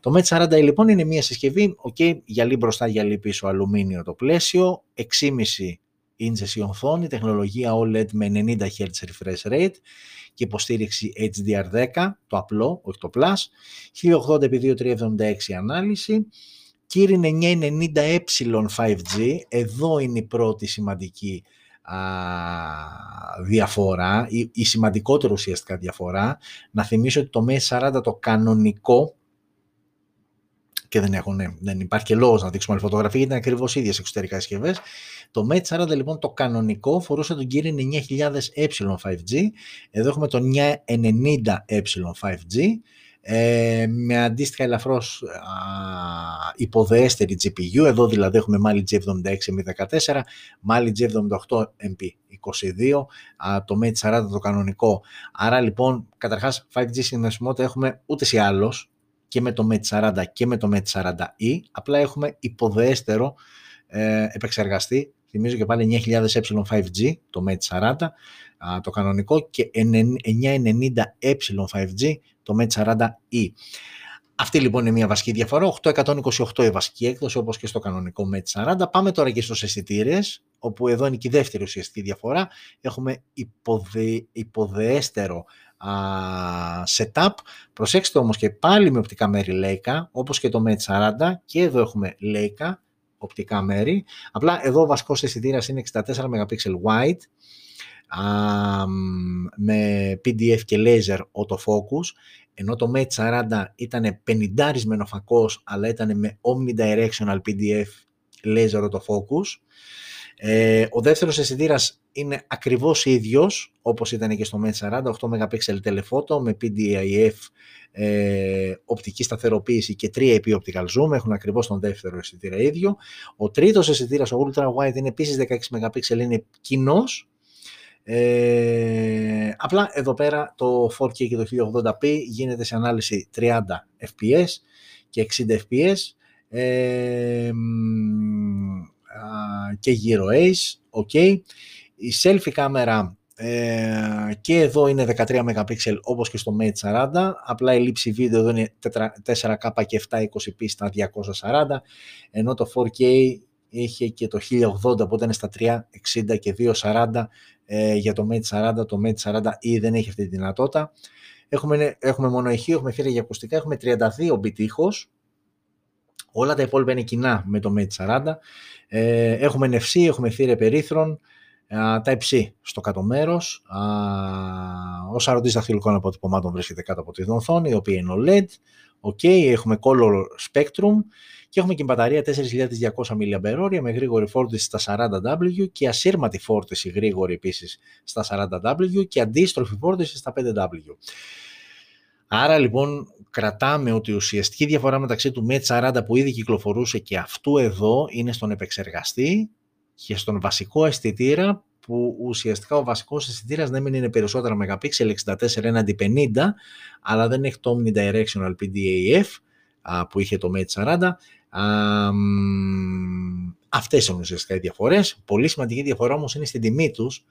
Το Mate 40 λοιπόν είναι μια συσκευή, ok, γυαλί μπροστά, γυαλί πίσω, αλουμίνιο το πλαίσιο, 6,5 ίντσες η οθόνη, τεχνολογία OLED με 90 Hz refresh rate και υποστήριξη HDR10, το απλό, όχι το Plus, 1080x2376 ανάλυση, Kirin 990E 5G, εδώ είναι η πρώτη σημαντική α, διαφορά, η, η σημαντικότερη ουσιαστικά διαφορά. Να θυμίσω ότι το MS40 το κανονικό και δεν, έχουν, δεν υπάρχει και λόγος να δείξουμε άλλη φωτογραφία γιατί είναι ακριβώς ίδιες εξωτερικά συσκευές. Το Mate 40 λοιπόν το κανονικό φορούσε τον Kirin 9000E 5G, εδώ έχουμε το 990E 5G, ε, με αντίστοιχα ελαφρώς α, υποδεέστερη GPU, εδώ δηλαδή έχουμε Mali G76 M14, Mali G78 MP22, το Mate 40 το κανονικό. Άρα λοιπόν καταρχάς 5G συνδεσιμότητα έχουμε ούτες ή άλλως και με το Mate 40 και με το Mate 40e, απλά έχουμε υποδεέστερο ε, επεξεργαστή, θυμίζω και πάλι 9000 E5G, το Mate 40, το κανονικό και 990 E5G, το Mate 40e. Αυτή λοιπόν είναι μια βασική διαφορά, 828 η βασική έκδοση όπως και στο κανονικό Mate 40. Πάμε τώρα και στους αισθητήρε, όπου εδώ είναι και η δεύτερη ουσιαστική διαφορά. Έχουμε υποδε, υποδεέστερο α, setup. Προσέξτε όμως και πάλι με οπτικά μέρη Leica, όπως και το Mate 40 και εδώ έχουμε Leica, οπτικά μέρη. Απλά εδώ ο βασικός αισθητήρας είναι 64 MP wide, με PDF και laser autofocus, ενώ το Mate 40 ήταν 50 φακός, αλλά ήταν με omnidirectional PDF laser autofocus. Ε, ο δεύτερος αισθητήρας είναι ακριβώς ίδιος, όπως ήταν και στο Mate 40, 8 MP telephoto με PDIF ε, οπτική σταθεροποίηση και 3 επί optical zoom, έχουν ακριβώς τον δεύτερο αισθητήρα ίδιο. Ο τρίτος αισθητήρας, ο ultra wide, είναι επίσης 16 MP, είναι κοινός. Ε, απλά εδώ πέρα το 4K και το 1080p γίνεται σε ανάλυση 30 fps και 60 fps ε, και γύρω ace, ok. Η selfie κάμερα ε, και εδώ είναι 13 MP όπως και στο Mate 40, απλά η λήψη βίντεο εδώ είναι 4K και 720p στα 240, ενώ το 4K είχε και το 1080 που ήταν στα 360 και 240 ε, για το Mate 40, το Mate 40 ή δεν έχει αυτή τη δυνατότητα. Έχουμε, έχουμε μόνο ηχείο, έχουμε φύρια για ακουστικά, έχουμε 32 bit ήχος, όλα τα υπόλοιπα είναι κοινά με το Mate 40. Ε, έχουμε NFC, έχουμε θύρα περίθρων, τα C στο κάτω μέρος. Ο σαρωτή δαχτυλικών αποτυπωμάτων βρίσκεται κάτω από την οθόνη, η οποία είναι OLED. OK, έχουμε color spectrum και έχουμε και μπαταρία 4200 mAh με γρήγορη φόρτιση στα 40W και ασύρματη φόρτιση γρήγορη επίσης στα 40W και αντίστροφη φόρτιση στα 5W. Άρα λοιπόν κρατάμε ότι η ουσιαστική διαφορά μεταξύ του MET 40 που ήδη κυκλοφορούσε και αυτού εδώ είναι στον επεξεργαστή και στον βασικό αισθητήρα που ουσιαστικά ο βασικός αισθητήρας δεν είναι περισσότερα MP 64 έναντι 50 αλλά δεν έχει το Omnidirectional PDAF που είχε το Mate 40 αυτές είναι ουσιαστικά οι διαφορές. Πολύ σημαντική διαφορά όμως είναι στην τιμή τους,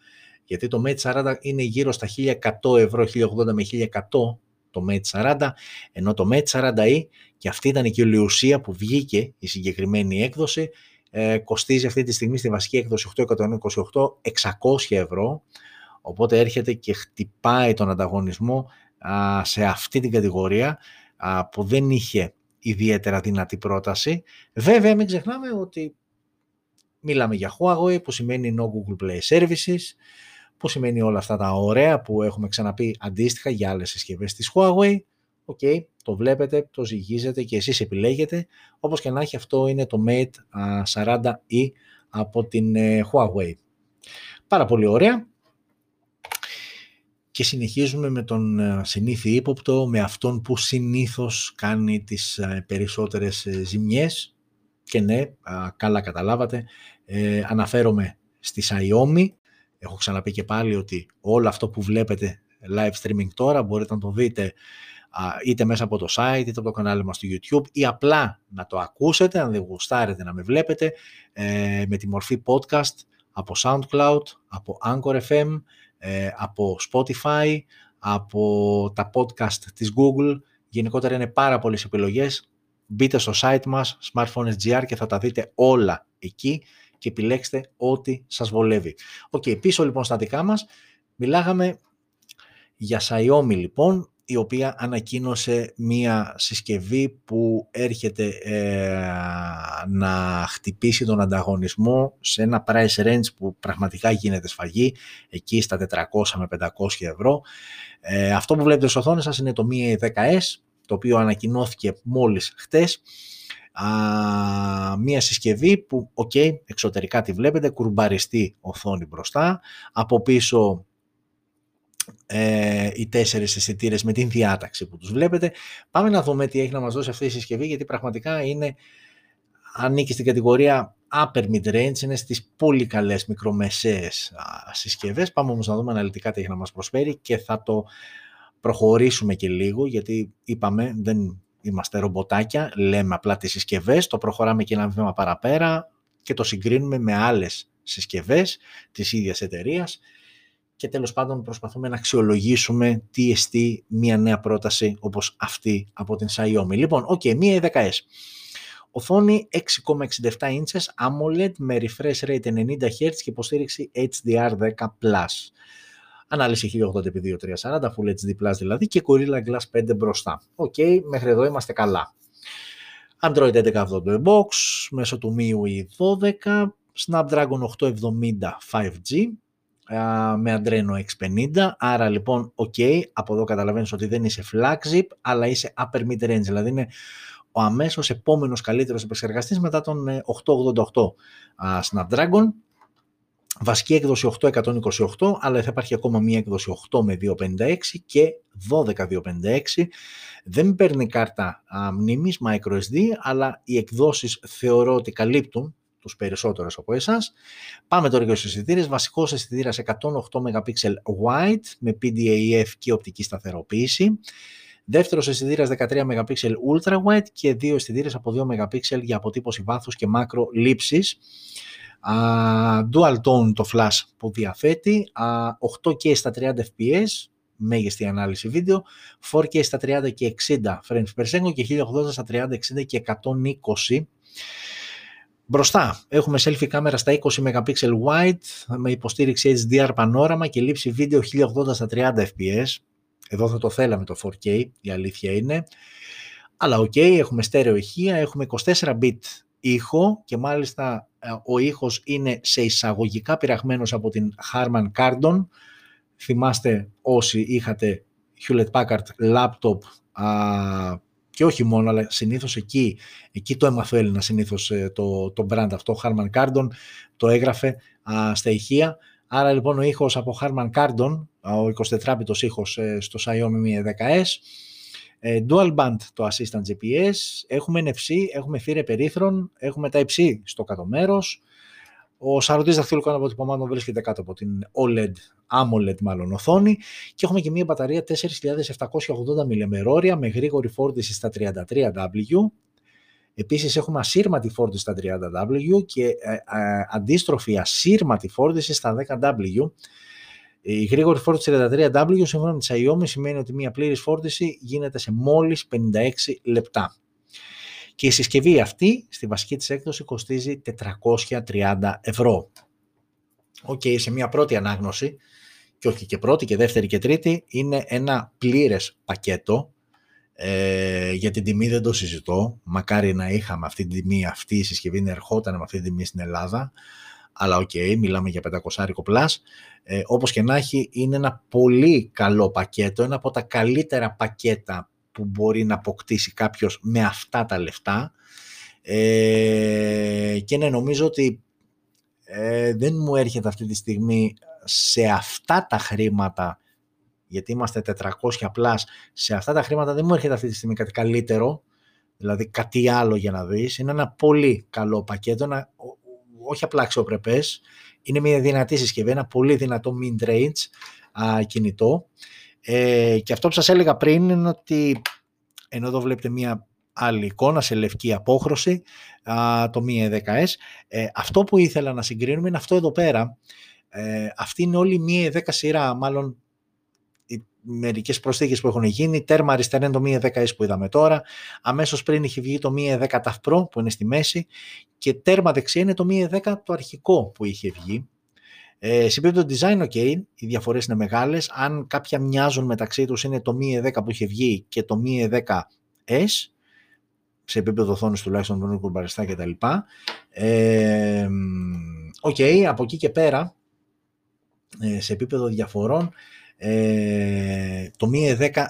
γιατί το Mate 40 είναι γύρω στα 1100 ευρώ, 1080 με 1100 το Mate 40, ενώ το Mate 40e, και αυτή ήταν και η ουσία που βγήκε η συγκεκριμένη έκδοση, ε, κοστίζει αυτή τη στιγμή στη βασική έκδοση 828, 600 ευρώ, οπότε έρχεται και χτυπάει τον ανταγωνισμό α, σε αυτή την κατηγορία α, που δεν είχε ιδιαίτερα δυνατή πρόταση. Βέβαια μην ξεχνάμε ότι μιλάμε για Huawei που σημαίνει no Google Play Services, που σημαίνει όλα αυτά τα ωραία που έχουμε ξαναπεί αντίστοιχα για άλλες συσκευές της Huawei. OK, okay, το βλέπετε, το ζυγίζετε και εσείς επιλέγετε. Όπως και να έχει αυτό είναι το Mate 40e από την ε, Huawei. Πάρα πολύ ωραία και συνεχίζουμε με τον ε, συνήθι ύποπτο, με αυτόν που συνήθως κάνει τις ε, περισσότερες ε, ζημιές και ναι, καλά καταλάβατε, αναφέρομαι στη Xiaomi. Έχω ξαναπεί και πάλι ότι όλο αυτό που βλέπετε live streaming τώρα μπορείτε να το δείτε είτε μέσα από το site είτε από το κανάλι μας στο YouTube ή απλά να το ακούσετε αν δεν γουστάρετε να με βλέπετε με τη μορφή podcast από SoundCloud, από Anchor FM, ε, από Spotify, από τα podcast της Google. Γενικότερα είναι πάρα πολλές επιλογές. Μπείτε στο site μας, smartphone.gr και θα τα δείτε όλα εκεί και επιλέξτε ό,τι σας βολεύει. OK, okay, πίσω λοιπόν στα δικά μας μιλάγαμε για Xiaomi λοιπόν, η οποία ανακοίνωσε μία συσκευή που έρχεται ε, να χτυπήσει τον ανταγωνισμό σε ένα price range που πραγματικά γίνεται σφαγή, εκεί στα 400 με 500 ευρώ. Ε, αυτό που βλέπετε στις οθόνες σας είναι το Mi 10S, το οποίο ανακοινώθηκε μόλις χτες. Α, μία συσκευή που, οκ, εξωτερικά τη βλέπετε, κουρμπαριστή οθόνη μπροστά, από πίσω ε, οι τέσσερις αισθητήρες με την διάταξη που τους βλέπετε. Πάμε να δούμε τι έχει να μας δώσει αυτή η συσκευή, γιατί πραγματικά είναι, ανήκει στην κατηγορία upper mid-range, είναι στις πολύ καλές μικρομεσαίες συσκευές. Πάμε όμως να δούμε αναλυτικά τι έχει να μας προσφέρει και θα το προχωρήσουμε και λίγο, γιατί είπαμε δεν είμαστε ρομποτάκια, λέμε απλά τις συσκευές, το προχωράμε και ένα βήμα παραπέρα και το συγκρίνουμε με άλλες συσκευές της ίδιας εταιρείας και τέλος πάντων προσπαθούμε να αξιολογήσουμε τι εστί μια νέα πρόταση όπως αυτή από την Xiaomi. Λοιπόν, OK, okay, Mi 10S. Οθόνη 6,67 inches AMOLED με refresh rate 90 Hz και υποστήριξη HDR10+. Ανάλυση 1080x2340, Full HD Plus δηλαδή και Gorilla Glass 5 μπροστά. OK, okay, μέχρι εδώ είμαστε καλά. Android 11 αυτό το box, μέσω του MIUI 12, Snapdragon 870 5G, με Adreno X50, άρα λοιπόν ok, από εδώ καταλαβαίνεις ότι δεν είσαι flagship, αλλά είσαι upper mid range, δηλαδή είναι ο αμέσως επόμενος καλύτερος επεξεργαστής μετά τον 888 ε, Snapdragon, βασική έκδοση 8128, αλλά θα υπάρχει ακόμα μία έκδοση 8 με 256 και 12256. Δεν παίρνει κάρτα α, μνήμης microSD, αλλά οι εκδόσεις θεωρώ ότι καλύπτουν τους περισσότερους από εσάς. Πάμε τώρα για στους αισθητήρες. Βασικός αισθητήρας 108 MP wide με PDAF και οπτική σταθεροποίηση. Δεύτερος αισθητήρας 13 MP ultra wide και δύο αισθητήρες από 2 MP για αποτύπωση βάθους και μάκρο λήψης. Uh, dual tone το flash που διαθέτει, uh, 8K στα 30 fps, μέγιστη ανάλυση βίντεο, 4K στα 30 και 60 frames per second και 1080 στα 30, 60 και 120 Μπροστά έχουμε selfie κάμερα στα 20 MP wide με υποστήριξη HDR πανόραμα και λήψη βίντεο 1080 στα 30 fps. Εδώ θα το θέλαμε το 4K, η αλήθεια είναι. Αλλά OK, okay, έχουμε στέρεο ηχεία, έχουμε 24 bit ήχο και μάλιστα ε, ο ήχος είναι σε εισαγωγικά πειραγμένος από την Harman Kardon. Θυμάστε όσοι είχατε Hewlett Packard laptop και όχι μόνο, αλλά συνήθως εκεί, εκεί το έμαθε ο Έλληνας συνήθως ε, το, το brand αυτό, Harman Kardon, το έγραφε α, στα ηχεία. Άρα λοιπόν ο ήχος από Harman Kardon, ο 24 μπιτος ήχος ε, στο Xiaomi Mi 10S, ε, dual band το assistant GPS, έχουμε NFC, έχουμε θύρα περίθρων, έχουμε τα υψί στο κάτω μέρος, ο σαρωτής δαχτυλικών αποτυπωμάτων βρίσκεται κάτω από την OLED, AMOLED μάλλον οθόνη και έχουμε και μια μπαταρία 4780 mAh με γρήγορη φόρτιση στα 33W. Επίσης έχουμε ασύρματη φόρτιση στα 30W και ε, ε, αντίστροφη ασύρματη φόρτιση στα 10W. Η γρήγορη φόρτιση 33W σύμφωνα με τη Xiaomi σημαίνει ότι μια πλήρης φόρτιση γίνεται σε μόλις 56 λεπτά. Και η συσκευή αυτή στη βασική της έκδοση κοστίζει 430 ευρώ. OK, okay, σε μια πρώτη ανάγνωση, και όχι και πρώτη και δεύτερη και τρίτη, είναι ένα πλήρες πακέτο. Ε, για την τιμή δεν το συζητώ. Μακάρι να είχαμε αυτή την τιμή, αυτή η συσκευή να ερχόταν με αυτή την τιμή στην Ελλάδα. Αλλά OK, okay, μιλάμε για 500 plus. Ε, όπως και να έχει, είναι ένα πολύ καλό πακέτο, ένα από τα καλύτερα πακέτα που μπορεί να αποκτήσει κάποιος με αυτά τα λεφτά ε, και ναι, νομίζω ότι ε, δεν μου έρχεται αυτή τη στιγμή σε αυτά τα χρήματα γιατί είμαστε 400 πλάς, σε αυτά τα χρήματα δεν μου έρχεται αυτή τη στιγμή κάτι καλύτερο, δηλαδή κάτι άλλο για να δεις. Είναι ένα πολύ καλό πακέτο, ένα, όχι απλά αξιοπρεπές, είναι μια δυνατή συσκευή, ένα πολύ δυνατό mid-range κινητό. Ε, και αυτό που σας έλεγα πριν είναι ότι ενώ εδώ βλέπετε μια άλλη εικόνα σε λευκή απόχρωση, α, το Mi 10S. Ε, αυτό που ήθελα να συγκρίνουμε είναι αυτό εδώ πέρα. Ε, αυτή είναι όλη Mi 10 σειρά, μάλλον μερικές προσθήκες που έχουν γίνει. Τέρμα αριστερά είναι το Mi 10S που είδαμε τώρα. Αμέσως πριν είχε βγει το Mi 10 TAF Pro που είναι στη μέση. Και τέρμα δεξιά είναι το Mi 10 το αρχικό που είχε βγει. Ε, σε επίπεδο design, ok, οι διαφορές είναι μεγάλες. Αν κάποια μοιάζουν μεταξύ τους είναι το Mi 10 που είχε βγει και το Mi 10S σε επίπεδο οθόνης τουλάχιστον τον κουρμπαριστά κτλ. Ε, OK, okay, από εκεί και πέρα, ε, σε επίπεδο διαφορών, ε, το Mi 10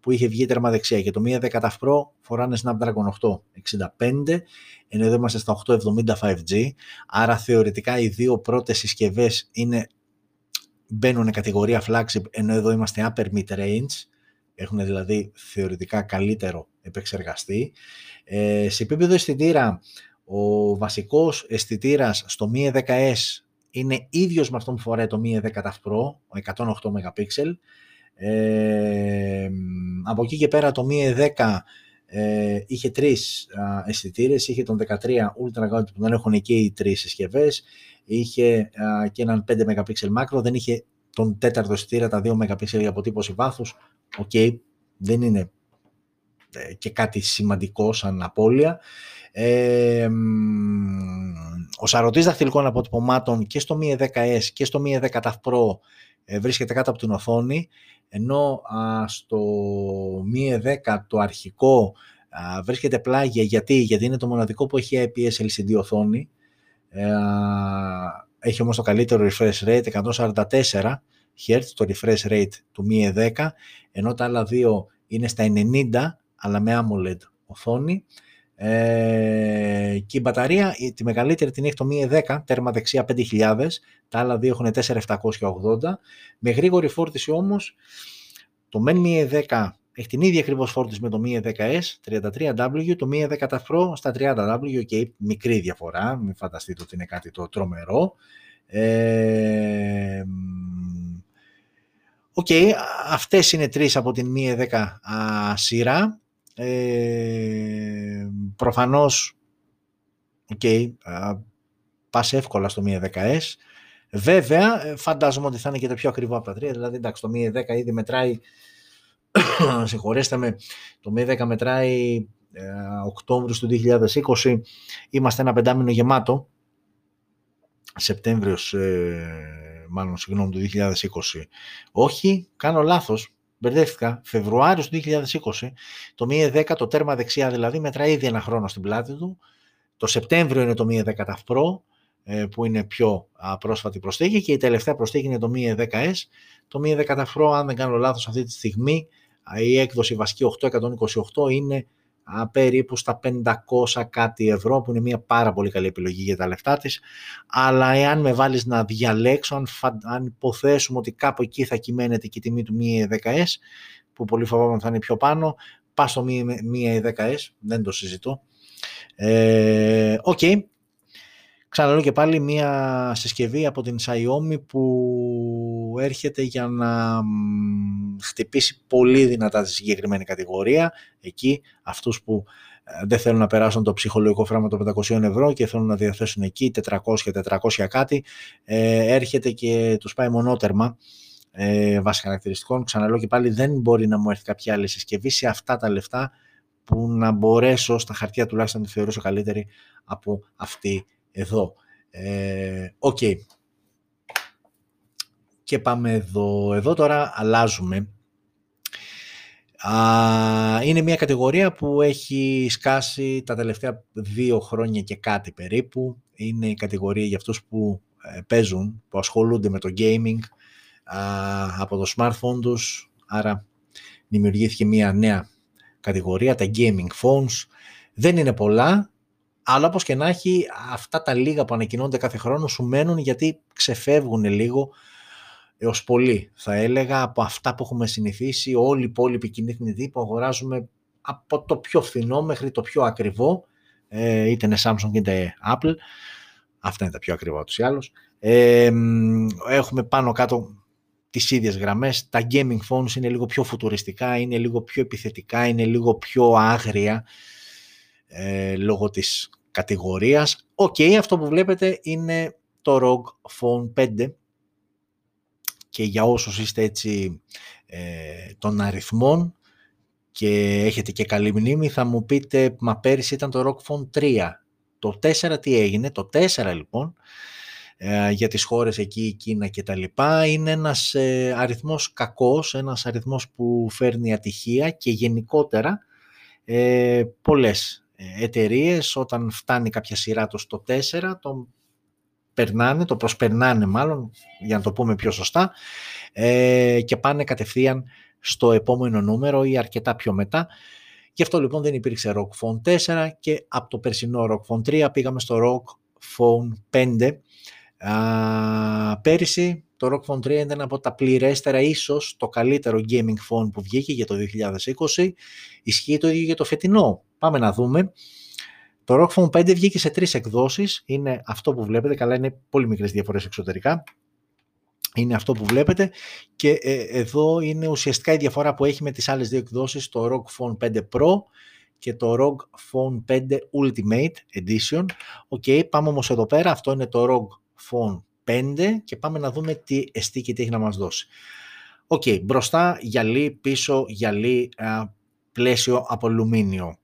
που είχε βγει τέρμα δεξιά και το Mi 10 Ταυ Pro φοράνε Snapdragon 865, ενώ εδώ είμαστε στα 870 5G, άρα θεωρητικά οι δύο πρώτες συσκευές είναι, μπαίνουν κατηγορία flagship, ενώ εδώ είμαστε upper mid range, έχουν δηλαδή θεωρητικά καλύτερο επεξεργαστή. Ε, σε επίπεδο αισθητήρα, ο βασικός αισθητήρας στο Mi 10S είναι ίδιος με αυτόν που φοράει το Mi 10 TAF Pro, 108 MP. Ε, από εκεί και πέρα το Mi 10 ε, είχε τρεις αισθητήρες, είχε τον 13 Ultra Wide που δεν έχουν και οι τρεις συσκευές, είχε και έναν 5 MP μάκρο, δεν είχε τον τέταρτο αισθητήρα, τα 2 MP για αποτύπωση βάθους. Οκ, δεν είναι ε, και κάτι σημαντικό σαν απώλεια. Ε, ο σαρωτής δαχτυλικών αποτυπωμάτων και στο Mi 10S και στο Mi 10 Ταυ Pro ε, βρίσκεται κάτω από την οθόνη, ενώ στο Mi 10 το αρχικό βρίσκεται πλάγια. Γιατί; Γιατί είναι το μοναδικό που έχει IPS LCD οθόνη. Ε, έχει όμως το καλύτερο refresh rate, 144 Hz, το refresh rate του Mi 10, ενώ τα άλλα δύο είναι στα 90, αλλά με AMOLED οθόνη. Ε, και η μπαταρία, τη μεγαλύτερη την έχει το Mi 10, τέρμα δεξιά 5000, τα άλλα δύο έχουν 4780. Με γρήγορη φόρτιση όμως, το Men Mi 10 έχει την ίδια ακριβώς φόρτιση με το Mi 10S 33W, το Mi 10 Pro στα 30W και μικρή διαφορά, μην φανταστείτε ότι είναι κάτι το τρομερό. Ε, OK, okay, αυτές είναι τρεις από την Mi 10 α, σειρά. Ε, προφανώς, OK, okay, πας εύκολα στο Mi 10S. Βέβαια, ε, φαντάζομαι ότι θα είναι και το πιο ακριβό από τα τρία. Δηλαδή, εντάξει, το Mi 10 ήδη μετράει, [COUGHS] συγχωρέστε με, το Mi 10 μετράει ε, Οκτώβριο του 2020. Είμαστε ένα πεντάμινο γεμάτο. Σεπτέμβριος, ε, μάλλον συγγνώμη, του 2020. Όχι, κάνω λάθος. Μπερδεύτηκα. Φεβρουάριος του 2020, το Mi 10, το τέρμα δεξιά δηλαδή, μετράει ήδη ένα χρόνο στην πλάτη του. Το Σεπτέμβριο είναι το Mi 10 TAF Pro, ε, που είναι πιο πρόσφατη προσθήκη και η τελευταία προσθήκη είναι το Mi 10S. Το Mi 10 TAF Pro, αν δεν κάνω λάθος αυτή τη στιγμή, η έκδοση βασική 828 είναι περίπου στα 500 κάτι ευρώ που είναι μια πάρα πολύ καλή επιλογή για τα λεφτά της αλλά εάν με βάλεις να διαλέξω αν, αν υποθέσουμε ότι κάπου εκεί θα κυμαίνεται και η τιμή του Mi 10S που πολύ φοβάμαι θα είναι πιο πάνω πας στο Mi 10S δεν το συζητώ ε, Οκ ε, okay. Ξαναλέω και πάλι μία συσκευή από την Xiaomi που έρχεται για να χτυπήσει πολύ δυνατά τη συγκεκριμένη κατηγορία. Εκεί αυτούς που ε, δεν θέλουν να περάσουν το ψυχολογικό φράγμα των 500 ευρώ και θέλουν να διαθέσουν εκεί 400-400 κάτι, ε, έρχεται και τους πάει μονότερμα ε, βάσει χαρακτηριστικών. Ξαναλέω και πάλι δεν μπορεί να μου έρθει κάποια άλλη συσκευή σε αυτά τα λεφτά που να μπορέσω στα χαρτιά τουλάχιστον να τη θεωρήσω καλύτερη από αυτή εδώ. Ε, οκ. Και πάμε εδώ. Εδώ τώρα αλλάζουμε. είναι μια κατηγορία που έχει σκάσει τα τελευταία δύο χρόνια και κάτι περίπου. Είναι η κατηγορία για αυτούς που ε, παίζουν, που ασχολούνται με το gaming από το smartphone τους. Άρα δημιουργήθηκε μια νέα κατηγορία, τα gaming phones. Δεν είναι πολλά, αλλά όπως και να έχει, αυτά τα λίγα που ανακοινώνται κάθε χρόνο σου μένουν γιατί ξεφεύγουν λίγο έως πολύ. Θα έλεγα από αυτά που έχουμε συνηθίσει όλοι οι υπόλοιποι κοινοί θνητοί που αγοράζουμε από το πιο φθηνό μέχρι το πιο ακριβό, ε, είτε είναι Samsung είτε Apple. Αυτά είναι τα πιο ακριβά τους ή άλλους. Ε, έχουμε πάνω κάτω τις ίδιες γραμμές. Τα gaming phones είναι λίγο πιο φουτουριστικά, είναι λίγο πιο επιθετικά, είναι λίγο πιο άγρια ε, λόγω της κατηγορίας. Οκ, αυτό που βλέπετε είναι το ROG Phone 5 και για όσους είστε έτσι των αριθμών και έχετε και καλή μνήμη, θα μου πείτε, μα πέρυσι ήταν το ROG Phone 3. Το 4 τι έγινε, το 4 λοιπόν, ε, για τις χώρες εκεί, η Κίνα και τα λοιπά, είναι ένας ε, αριθμός κακός, ένας αριθμός που φέρνει ατυχία και γενικότερα ε, πολλές ε, εταιρείες όταν φτάνει κάποια σειρά το στο 4, το περνάνε, το προσπερνάνε μάλλον, για να το πούμε πιο σωστά, ε, και πάνε κατευθείαν στο επόμενο νούμερο ή αρκετά πιο μετά. Γι' αυτό λοιπόν δεν υπήρξε Rock Phone 4 και από το περσινό Rock Phone 3 πήγαμε στο Rock Phone 5. Α, πέρυσι το Rock Phone 3 ήταν από τα πληρέστερα, ίσως το καλύτερο gaming phone που βγήκε για το 2020. Ισχύει το ίδιο για το φετινό. Πάμε να δούμε. Το ROG Phone 5 βγήκε σε τρεις εκδόσεις. Είναι αυτό που βλέπετε, καλά είναι πολύ μικρές διαφορές εξωτερικά είναι αυτό που βλέπετε και ε, εδώ είναι ουσιαστικά η διαφορά που έχει με τις άλλες δύο εκδόσεις το ROG Phone 5 Pro και το ROG Phone 5 Ultimate Edition. OK, okay, πάμε όμως εδώ πέρα, αυτό είναι το ROG Phone 5 και πάμε να δούμε τι εστί και τι έχει να μας δώσει. OK, okay, μπροστά γυαλί, πίσω γυαλί, πλαίσιο από αλουμίνιο.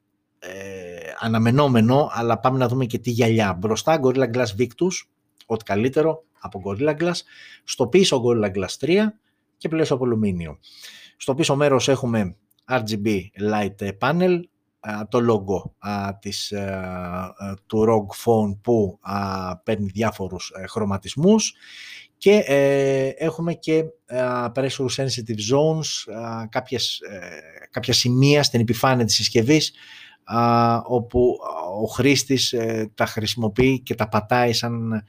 Ε, αναμενόμενο, αλλά πάμε να δούμε και τι γυαλιά. Μπροστά Gorilla Glass Victus, ό,τι καλύτερο, από Gorilla Glass, στο πίσω Gorilla Glass 3 και πλαίσιο από αλουμίνιο. Στο πίσω μέρος έχουμε RGB Light Panel, το logo της, του ROG Phone που παίρνει διάφορους ε, χρωματισμούς και ε, έχουμε και pressure sensitive zones, κάποιες, ε, κάποια σημεία στην επιφάνεια της συσκευής όπου ο χρήστης τα χρησιμοποιεί και τα πατάει σαν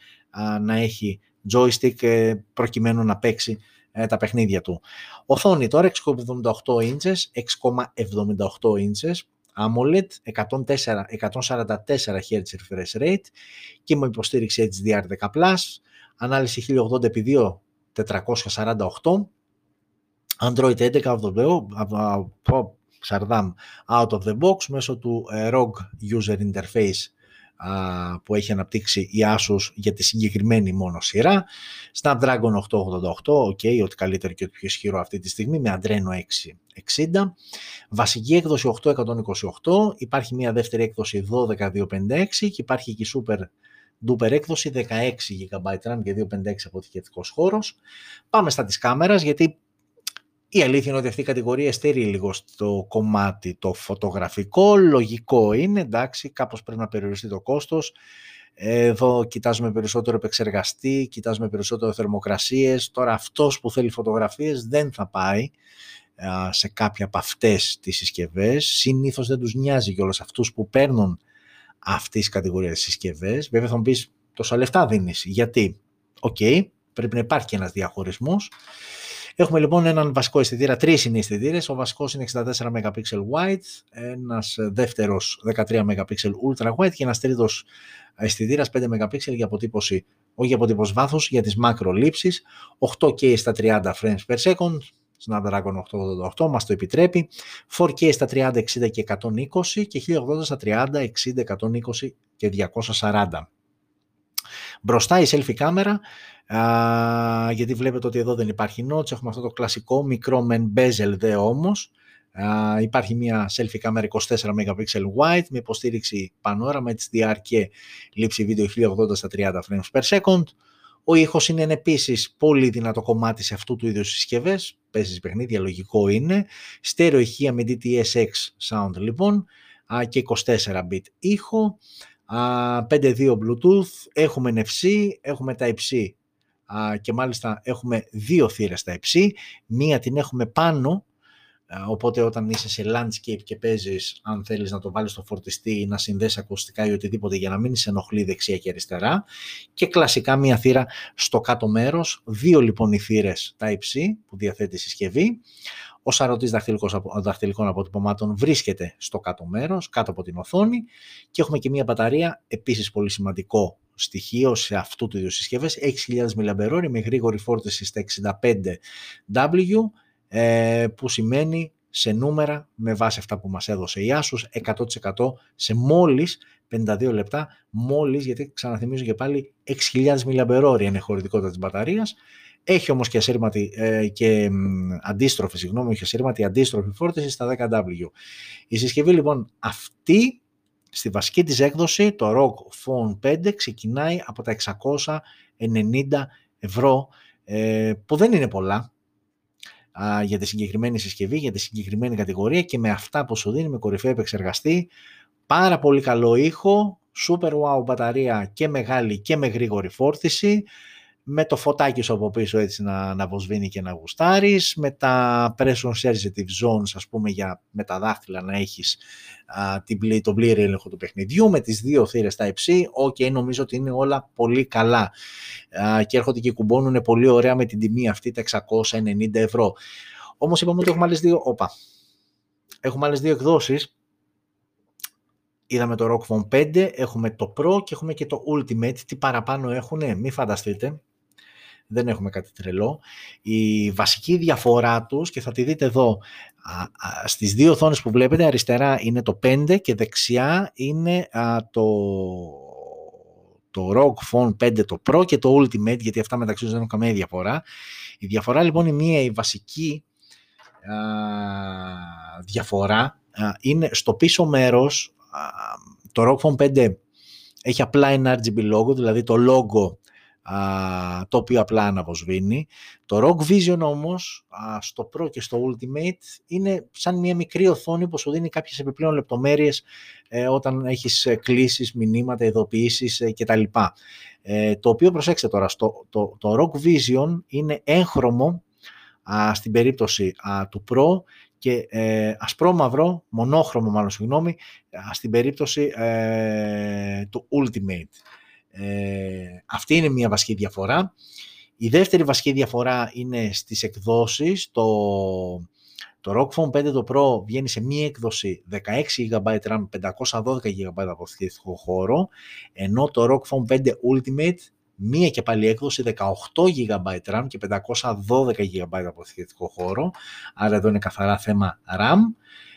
να έχει joystick ε, προκειμένου να παίξει ε, τα παιχνίδια του. Οθόνη τώρα 6,78 inches, 6,78 inches, AMOLED, 144 Hz refresh rate και με υποστήριξη HDR10+, ανάλυση 1080x2 448, Android 11 από out of the box μέσω του ε, ROG User Interface που έχει αναπτύξει η Asus για τη συγκεκριμένη μόνο σειρά. Snapdragon 888, ok, ό,τι καλύτερο και ό,τι πιο ισχυρό αυτή τη στιγμή, με Adreno 660. Βασική έκδοση 828, υπάρχει μια δεύτερη έκδοση 12256 και υπάρχει και super duper έκδοση 16 GB RAM και 256 αποθηκευτικός χώρος. Πάμε στα της κάμερας γιατί η αλήθεια είναι ότι αυτή η κατηγορία στερεί λίγο στο κομμάτι το φωτογραφικό. Λογικό είναι, εντάξει, κάπως πρέπει να περιοριστεί το κόστος. Εδώ κοιτάζουμε περισσότερο επεξεργαστή, κοιτάζουμε περισσότερο θερμοκρασίες. Τώρα αυτός που θέλει φωτογραφίες δεν θα πάει σε κάποια από αυτές τις συσκευές. Συνήθως δεν τους νοιάζει και όλους αυτούς που παίρνουν αυτή τη κατηγορία συσκευές. Βέβαια θα μου πεις τόσα λεφτά δίνεις. Γιατί, οκ, πρέπει να υπάρχει και ένας διαχωρισμός. Έχουμε λοιπόν έναν βασικό αισθητήρα, τρεις είναι αισθητήρες. Ο βασικός είναι 64 MP wide, ένας δεύτερος 13 MP ultra wide και ένας τρίτος αισθητήρας 5 MP για αποτύπωση, όχι για αποτύπωση βάθους, για τις μακρολήψεις. 8K στα 30 frames per second, Snapdragon 888 μας το επιτρέπει, 4K στα 30, 60 και 120 και 1080 στα 30, 60, 120 και 240. Μπροστά η selfie κάμερα α, γιατί βλέπετε ότι εδώ δεν υπάρχει notch, έχουμε αυτό το κλασικό μικρό μεν bezel δε όμως, α, υπάρχει μια selfie κάμερα 24 MP wide με υποστήριξη πανόραμα HDR και λήψη βίντεο 1080 στα 30 frames per second. Ο ήχος είναι επίσης πολύ δυνατό κομμάτι σε αυτού του είδους συσκευές, παίζεις παιχνίδια, λογικό είναι. Στέρεο ηχεία με DTSX sound λοιπόν και 24 bit ήχο. 5.2 Bluetooth, έχουμε NFC, έχουμε τα C. Και μάλιστα έχουμε δύο θύρες στα υψί, μία την έχουμε πάνω, οπότε όταν είσαι σε landscape και παίζεις, αν θέλεις να το βάλεις στο φορτιστή ή να συνδέσεις ακουστικά ή οτιδήποτε για να μην σε ενοχλεί δεξιά και αριστερά. Και κλασικά μία θύρα στο κάτω μέρος, δύο λοιπόν οι θύρες τα υψί που διαθέτει η συσκευή, ο σαρωτής δαχτυλικών αποτυπωμάτων βρίσκεται στο κάτω μέρος, κάτω από την οθόνη και έχουμε και μία μπαταρία, επίσης πολύ σημαντικό στοιχείο σε αυτού του είδους συσκευές, 6.000 mAh με γρήγορη φόρτιση στα 65W, ε, που σημαίνει σε νούμερα, με βάση αυτά που μας έδωσε η Asus, 100% σε μόλις 52 λεπτά, μόλις, γιατί ξαναθυμίζω και πάλι 6.000 mAh είναι η χωρητικότητα της μπαταρίας, Έχει όμως και, ασύρματη, ε, και αντίστροφη, συγγνώμη, έχει ασύρματη αντίστροφη φόρτιση στα 10W. Η συσκευή λοιπόν αυτή στη βασική της έκδοση, το ROG Phone 5 ξεκινάει από τα 690 ευρώ, ε, που δεν είναι πολλά για τη συγκεκριμένη συσκευή, για τη συγκεκριμένη κατηγορία και με αυτά που σου δίνει με κορυφαίο επεξεργαστή, πάρα πολύ καλό ήχο, super wow μπαταρία και μεγάλη και με γρήγορη φόρτιση, με το φωτάκι σου από πίσω έτσι να, να βοσβήνει και να γουστάρεις, με τα pressure sensitive zones ας πούμε για με τα δάχτυλα να έχεις α, την, τον πλήρη έλεγχο του παιχνιδιού, με τις δύο θύρες τα υψί, ok νομίζω ότι είναι όλα πολύ καλά α, και έρχονται και κουμπώνουν πολύ ωραία με την τιμή αυτή τα 690 ευρώ. Όμως είπαμε ότι έχουμε άλλες δύο, όπα, έχουμε άλλες δύο εκδόσεις, Είδαμε το Rock Phone 5, έχουμε το Pro και έχουμε και το Ultimate. Τι παραπάνω έχουν, μην φανταστείτε δεν έχουμε κάτι τρελό. Η βασική διαφορά τους, και θα τη δείτε εδώ, στις δύο οθόνες που βλέπετε, αριστερά είναι το 5 και δεξιά είναι το, το ROG Phone 5 το Pro και το Ultimate, γιατί αυτά μεταξύ τους δεν έχουν καμία διαφορά. Η διαφορά λοιπόν είναι μία, η βασική διαφορά είναι στο πίσω μέρος, το ROG Phone 5 έχει απλά ένα RGB logo, δηλαδή το logo το οποίο απλά αναβοσβήνει. Το Rock Vision όμως, στο Pro και στο Ultimate, είναι σαν μια μικρή οθόνη που σου δίνει κάποιες επιπλέον λεπτομέρειες ε, όταν έχεις ε, κλήσεις, μηνύματα, ειδοποιήσεις ε, κτλ. το οποίο προσέξτε τώρα, στο, το, το Rock Vision είναι έγχρωμο στην περίπτωση του Pro και ε, ασπρόμαυρο, μονόχρωμο μάλλον συγγνώμη, στην περίπτωση του Ultimate. Ε, αυτή είναι μια βασική διαφορά. Η δεύτερη βασική διαφορά είναι στις εκδόσεις. Το, το ROG Phone 5 το Pro βγαίνει σε μία έκδοση 16 GB RAM, 512 GB αποθηκευτικό χώρο, ενώ το ROG Phone 5 Ultimate μία και πάλι έκδοση 18 GB RAM και 512 GB αποθηκευτικό χώρο, άρα εδώ είναι καθαρά θέμα RAM.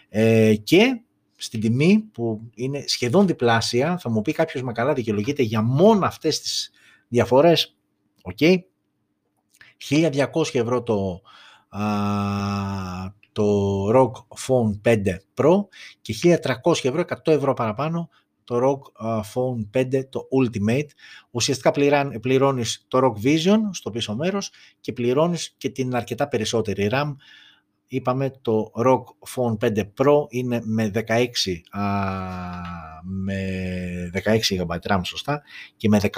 Ε, και στην τιμή που είναι σχεδόν διπλάσια, θα μου πει κάποιος μα καλά δικαιολογείται για μόνο αυτές τις διαφορές, OK, okay. 1200 ευρώ το, α, το ROG Phone 5 Pro και 1300 ευρώ, 100 ευρώ παραπάνω, το ROG Phone 5 το Ultimate. Ουσιαστικά πληρώνεις το ROG Vision στο πίσω μέρος και πληρώνεις και την αρκετά περισσότερη RAM είπαμε το ROG Phone 5 Pro είναι με 16, α, με 16 GB RAM σωστά και με 18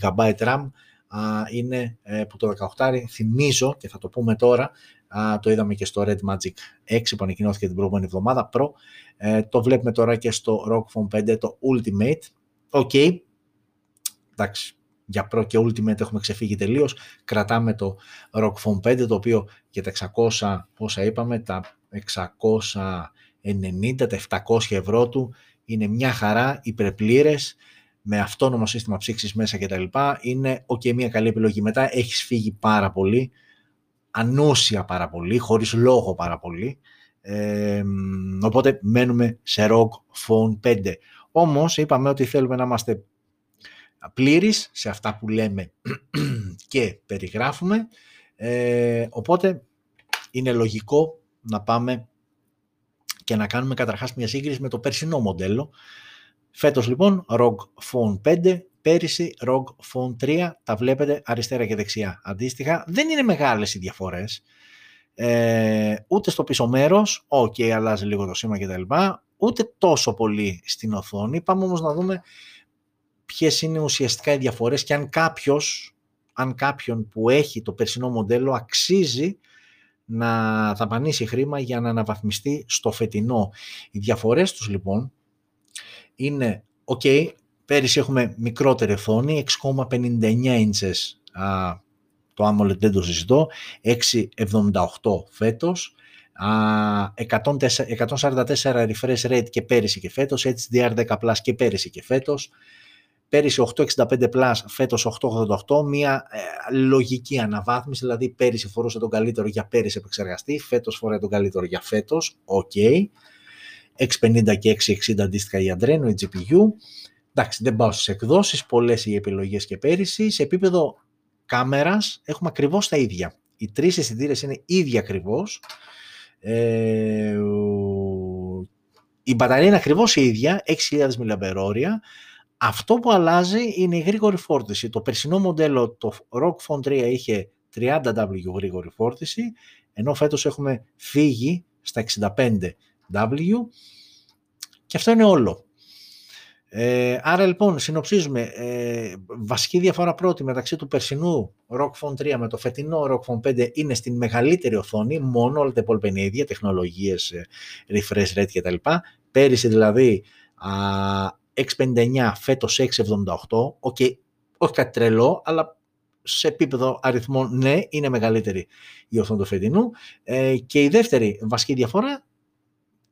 GB RAM α, είναι ε, που το 18 θυμίζω και θα το πούμε τώρα α, το είδαμε και στο Red Magic 6 που ανακοινώθηκε την προηγούμενη εβδομάδα Pro ε, το βλέπουμε τώρα και στο ROG Phone 5 το Ultimate OK, okay. εντάξει για Pro και Ultimate έχουμε ξεφύγει τελείως. Κρατάμε το ROG Phone 5 το οποίο για τα 600, όσα είπαμε, τα 690, τα 700 ευρώ του είναι μια χαρά, υπερπλήρες, με αυτόνομο σύστημα ψήξης μέσα κτλ. Είναι ok, μια καλή επιλογή. Μετά έχεις φύγει πάρα πολύ, ανούσια πάρα πολύ, χωρίς λόγο πάρα πολύ. Ε, οπότε μένουμε σε ROG Phone 5. Όμως είπαμε ότι θέλουμε να είμαστε πλήρης σε αυτά που λέμε [CLEARS THROAT] και περιγράφουμε. Ε, οπότε είναι λογικό να πάμε και να κάνουμε καταρχάς μια σύγκριση με το περσινό μοντέλο. Φέτος λοιπόν ROG Phone 5, πέρυσι ROG Phone 3, τα βλέπετε αριστερά και δεξιά. Αντίστοιχα δεν είναι μεγάλες οι διαφορές. Ε, ούτε στο πίσω μέρος, ok αλλάζει λίγο το σήμα κτλ. Ούτε τόσο πολύ στην οθόνη. Πάμε όμως να δούμε ποιες είναι ουσιαστικά οι διαφορές και αν κάποιος, αν κάποιον που έχει το περσινό μοντέλο αξίζει να δαπανίσει χρήμα για να αναβαθμιστεί στο φετινό. Οι διαφορές τους λοιπόν είναι, OK, πέρυσι έχουμε μικρότερη οθόνη, 6,59 inches α, το AMOLED δεν το συζητώ, 6,78 φέτος, 144 refresh rate και πέρυσι και φέτος, HDR10 Plus και πέρυσι και φέτος, Πέρυσι 865 Plus, φέτος 888, μια ε, λογική αναβάθμιση, δηλαδή πέρυσι φορούσε τον καλύτερο για πέρυσι επεξεργαστή, φέτος φοράει τον καλύτερο για φέτος, OK. Okay. 650 και 660 αντίστοιχα η Adreno, η GPU. Εντάξει, δεν πάω στις εκδόσεις, πολλές οι επιλογές και πέρυσι. Σε επίπεδο κάμερας έχουμε ακριβώς τα ίδια. Οι τρεις αισθητήρες είναι ίδια ακριβώς. Ε, η μπαταρία είναι ακριβώς η ίδια, 6.000 mAh. Αυτό που αλλάζει είναι η γρήγορη φόρτιση. Το περσινό μοντέλο, το ROG Phone 3 είχε 30W γρήγορη φόρτιση, ενώ φέτος έχουμε φύγει στα 65W και αυτό είναι όλο. Ε, άρα λοιπόν συνοψίζουμε ε, βασική διαφορά πρώτη μεταξύ του περσινού ROG Phone 3 με το φετινό ROG Phone 5 είναι στην μεγαλύτερη οθόνη, μόνο όλα τα υπόλοιπα είναι ίδια, τεχνολογίες, ε, refresh rate κτλ. Πέρυσι δηλαδή α, 659, φέτος 678, okay, όχι κάτι τρελό, αλλά σε επίπεδο αριθμών ναι, είναι μεγαλύτερη η οθόνη του φετινού. Ε, και η δεύτερη βασική διαφορά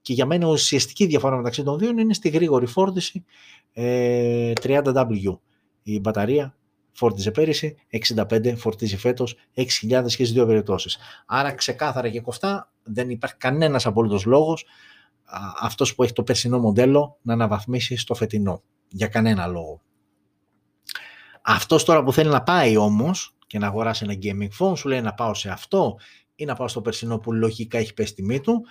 και για μένα ουσιαστική διαφορά μεταξύ των δύο είναι στη γρήγορη φόρτιση ε, 30W. Η μπαταρία φόρτιζε πέρυσι, 65 φορτίζει φέτος, 6.000 και στις δύο περιπτώσεις. Άρα ξεκάθαρα και κοφτά δεν υπάρχει κανένας απολύτως λόγος αυτός που έχει το περσινό μοντέλο να αναβαθμίσει στο φετινό. Για κανένα λόγο. Αυτός τώρα που θέλει να πάει όμως και να αγοράσει ένα gaming phone σου λέει να πάω σε αυτό ή να πάω στο περσινό που λογικά έχει πέσει τιμή του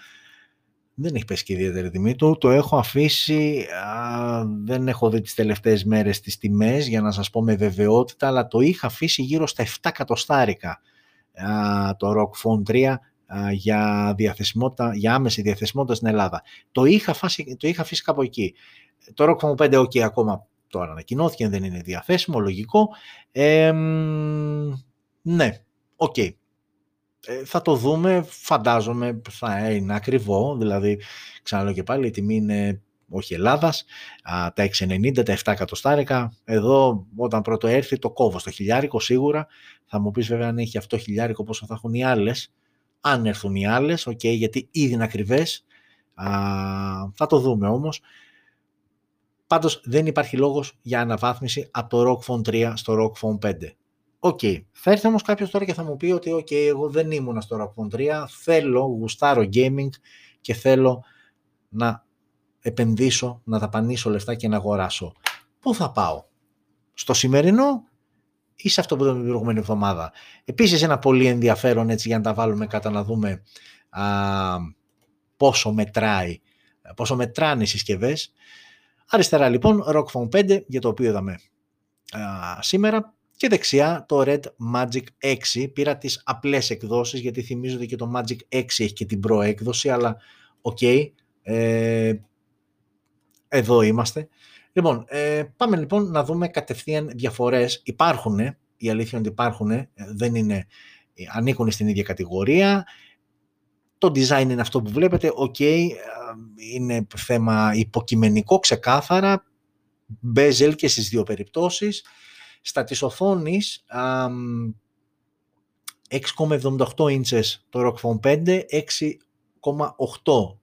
δεν έχει πέσει και ιδιαίτερη τιμή του. Το έχω αφήσει, δεν έχω δει τις τελευταίες μέρες τις τιμές για να σας πω με βεβαιότητα, αλλά το είχα αφήσει γύρω στα 7 κατοστάρικα το ROG Phone 3 για, διαθεσιμότητα, για άμεση διαθεσιμότητα στην Ελλάδα. Το είχα, αφήσει, το είχα αφήσει κάπου εκεί. Το ROG Phone 5, OK, ακόμα τώρα ανακοινώθηκε, δεν είναι διαθέσιμο, λογικό. ναι, OK. Okay. Ε, θα το δούμε, φαντάζομαι θα είναι ακριβό, δηλαδή ξαναλέω και πάλι η τιμή είναι όχι Ελλάδας, τα 6,90, τα 7 εκατοστάρικα. Εδώ όταν πρωτοέρθει το κόβω στο χιλιάρικο σίγουρα. Θα μου πεις βέβαια αν έχει αυτό χιλιάρικο πόσο θα έχουν οι άλλες. Αν έρθουν οι άλλες, okay, γιατί ήδη είναι ακριβές. Α, θα το δούμε όμως. Πάντως δεν υπάρχει λόγος για αναβάθμιση από το ROG Phone 3 στο ROG Phone 5. OK. Okay. Θα έρθει όμως κάποιος τώρα και θα μου πει ότι OK, okay, εγώ δεν ήμουν στο ROG 3, θέλω, γουστάρω gaming και θέλω να επενδύσω, να δαπανήσω λεφτά και να αγοράσω. Πού θα πάω; Στο σημερινό ή σε αυτό που ήταν την προηγούμενη εβδομάδα. Επίσης ένα πολύ ενδιαφέρον έτσι για να τα βάλουμε κατά να δούμε α, πόσο μετράει, πόσο μετράνε οι συσκευές. Αριστερά λοιπόν, ROG Phone 5, για το οποίο είδαμε α, σήμερα, και δεξιά το Red Magic 6. Πήρα τις απλές εκδόσεις γιατί θυμίζω ότι και το Magic 6 έχει και την Pro έκδοση, αλλά οκ, ε, εδώ είμαστε. Λοιπόν, ε, πάμε λοιπόν να δούμε κατευθείαν διαφορές. Υπάρχουν, η αλήθεια είναι ότι υπάρχουν, ε, δεν είναι, ε, ανήκουν στην ίδια κατηγορία. Το design είναι αυτό που βλέπετε, οκ, είναι θέμα υποκειμενικό, ξεκάθαρα, bezel και στις δύο περιπτώσεις. Στα της οθόνης 6,78 inches το ROG Phone 5, 6,8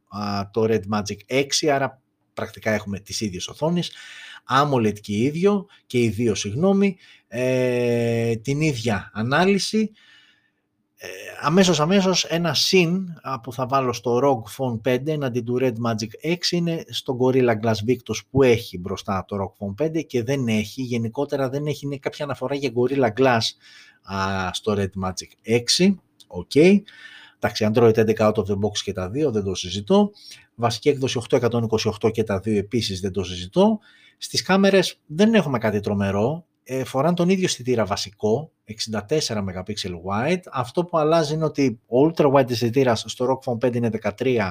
το Red Magic 6, άρα πρακτικά έχουμε τις ίδιες οθόνες. AMOLED και ίδιο, και οι δύο συγγνώμη, ε, την ίδια ανάλυση. Ε, αμέσως αμέσως ένα συν που θα βάλω στο ROG Phone 5 εναντί του Red Magic 6 είναι στο Gorilla Glass Victus που έχει μπροστά το ROG Phone 5 και δεν έχει, γενικότερα δεν έχει είναι κάποια αναφορά για Gorilla Glass α, στο Red Magic 6. OK. Okay. Εντάξει, Android 11 out of the box και τα δύο, δεν το συζητώ. Βασική έκδοση 8/128 και τα δύο επίσης δεν το συζητώ. Στις κάμερες δεν έχουμε κάτι τρομερό ε, φοράνε τον ίδιο αισθητήρα βασικό, 64 MP wide. Αυτό που αλλάζει είναι ότι ο ultra wide αισθητήρας στο ROG Phone 5 είναι 13,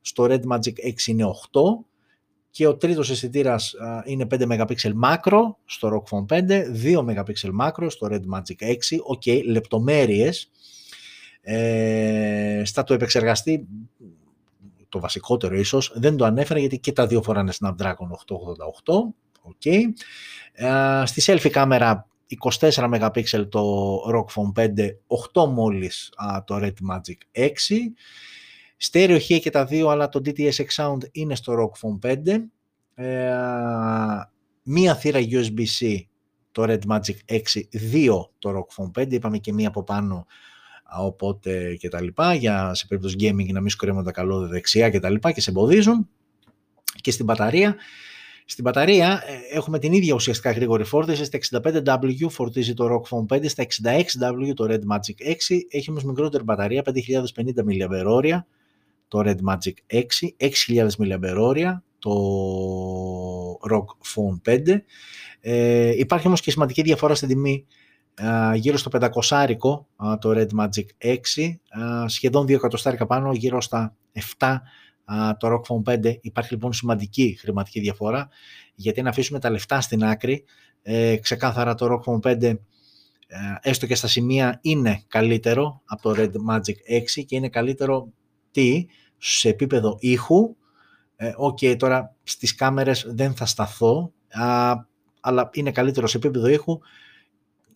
στο Red Magic 6 είναι 8 και ο τρίτος αισθητήρας είναι 5 MP macro στο ROG Phone 5, 2 MP macro στο Red Magic 6, OK, okay, λεπτομέρειες. Ε, στα του επεξεργαστή, το βασικότερο ίσως, δεν το ανέφερα γιατί και τα δύο φοράνε Snapdragon 888, Okay. Α, στη selfie κάμερα 24 MP το ROG Phone 5, 8 μόλις το Red Magic 6. Στέρεο H και τα δύο, αλλά το DTS:X Sound είναι στο ROG Phone 5. Ε, μία θύρα USB-C το Red Magic 6, δύο το ROG Phone 5, είπαμε και μία από πάνω οπότε και τα λοιπά, για σε περίπτωση gaming να μην σκορεύουν τα καλώδια δεξιά και τα λοιπά και σε εμποδίζουν. Και στην μπαταρία Στην μπαταρία ε, έχουμε την ίδια ουσιαστικά γρήγορη φόρτιση. Στα 65W φορτίζει το ROG Phone 5, στα 66W το Red Magic 6. Έχει όμως μικρότερη μπαταρία, 5050 mAh το Red Magic 6, 6000 mAh το ROG Phone 5. Ε, υπάρχει όμως και σημαντική διαφορά στην τιμή γύρω στο 500 το Red Magic 6, σχεδόν 2 εκατοστάρικα πάνω, γύρω στα 7 το ROG Phone 5. Υπάρχει λοιπόν σημαντική χρηματική διαφορά, γιατί να αφήσουμε τα λεφτά στην άκρη, ε, ξεκάθαρα το ROG Phone 5 ε, έστω και στα σημεία είναι καλύτερο από το Red Magic 6 και είναι καλύτερο τι, σε επίπεδο ήχου, ε, OK, okay, τώρα στις κάμερες δεν θα σταθώ, α, αλλά είναι καλύτερο σε επίπεδο ήχου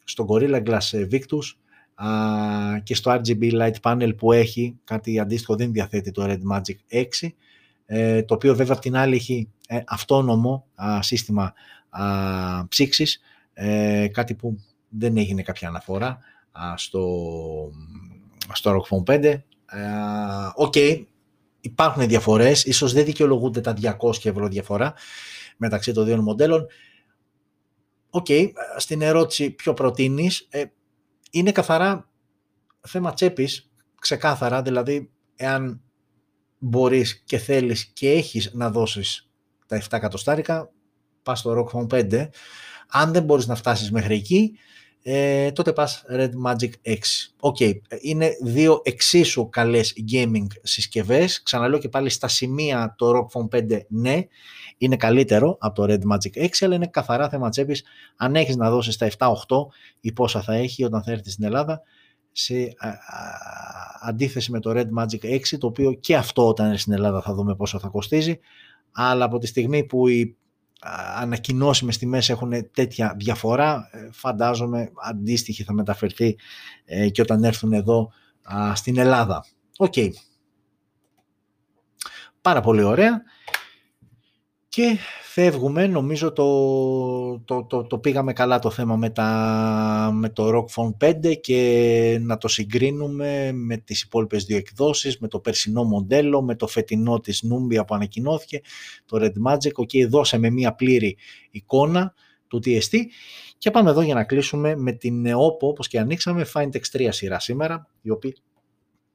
στο Gorilla Glass Victus α, και στο RGB Light Panel που έχει, κάτι αντίστοιχο δεν διαθέτει το Red Magic 6, ε, το οποίο βέβαια από την άλλη έχει ε, αυτόνομο α, σύστημα α, ψύξης, ε, κάτι που δεν έγινε κάποια αναφορά στο, στο ROG Phone 5. OK, okay, υπάρχουν διαφορές, ίσως δεν δικαιολογούνται τα 200 ευρώ διαφορά μεταξύ των δύο μοντέλων. OK, okay, στην ερώτηση ποιο προτείνεις, ε, είναι καθαρά θέμα τσέπης, ξεκάθαρα, δηλαδή εάν μπορείς και θέλεις και έχεις να δώσεις τα 7 εκατοστάρικα, πας στο ROG Phone 5. Αν δεν μπορείς να φτάσεις μέχρι εκεί, ε, τότε πας Red Magic 6. OK, okay. είναι δύο εξίσου καλές gaming συσκευές. Ξαναλέω και πάλι στα σημεία το ROG Phone 5 ναι, είναι καλύτερο από το Red Magic 6, αλλά είναι καθαρά θέμα τσέπης. Αν έχεις να δώσεις τα 7-8 ή πόσα θα έχει όταν θα έρθει στην Ελλάδα, σε αντίθεση με το Red Magic 6, το οποίο και αυτό όταν είναι στην Ελλάδα θα δούμε πόσο θα κοστίζει, αλλά από τη στιγμή που οι ανακοινώσιμες τιμές έχουν τέτοια διαφορά, ε, φαντάζομαι αντίστοιχη θα μεταφερθεί ε, και όταν έρθουν εδώ στην Ελλάδα. Οκ. Πάρα πολύ ωραία. Και φεύγουμε, νομίζω το, το, το, το, πήγαμε καλά το θέμα με, τα, με το ROG Phone 5 και να το συγκρίνουμε με τις υπόλοιπες δύο εκδόσεις, με το περσινό μοντέλο, με το φετινό της Nubia που ανακοινώθηκε, το Red Magic, ok, δώσαμε μία πλήρη εικόνα του TST και πάμε εδώ για να κλείσουμε με την Oppo, όπως και ανοίξαμε, Find X3 σειρά σήμερα, η οποία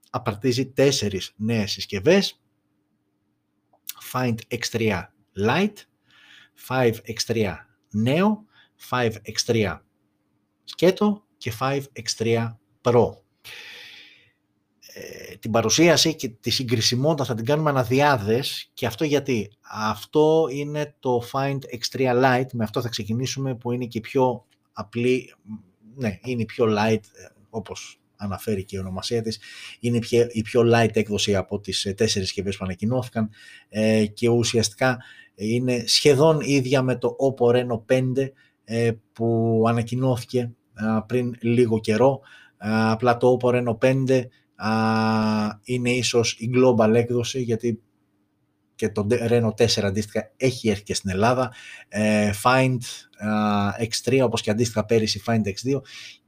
απαρτίζει τέσσερις νέες συσκευές, Find X3 Lite, 5X3 Neo, 5X3 σκέτο και 5X3 Pro. Ε, την παρουσίαση και τη συγκρισιμότητα θα την κάνουμε αναδιάδες και αυτό γιατί. Αυτό είναι το Find X3 Lite, με αυτό θα ξεκινήσουμε που είναι και πιο απλή, ναι, είναι η πιο light ε, όπως αναφέρει και η ονομασία της, είναι η πιο light έκδοση από τις ε, τέσσερις συσκευές που ανακοινώθηκαν. Και ουσιαστικά είναι σχεδόν ίδια με το Oppo Reno 5 ε, που ανακοινώθηκε πριν λίγο καιρό. Απλά το Oppo Reno 5 είναι ίσως η global έκδοση γιατί και το Reno 4 αντίστοιχα έχει έρθει και στην Ελλάδα. Ε, Find X3 όπως και αντίστοιχα πέρυσι Find X2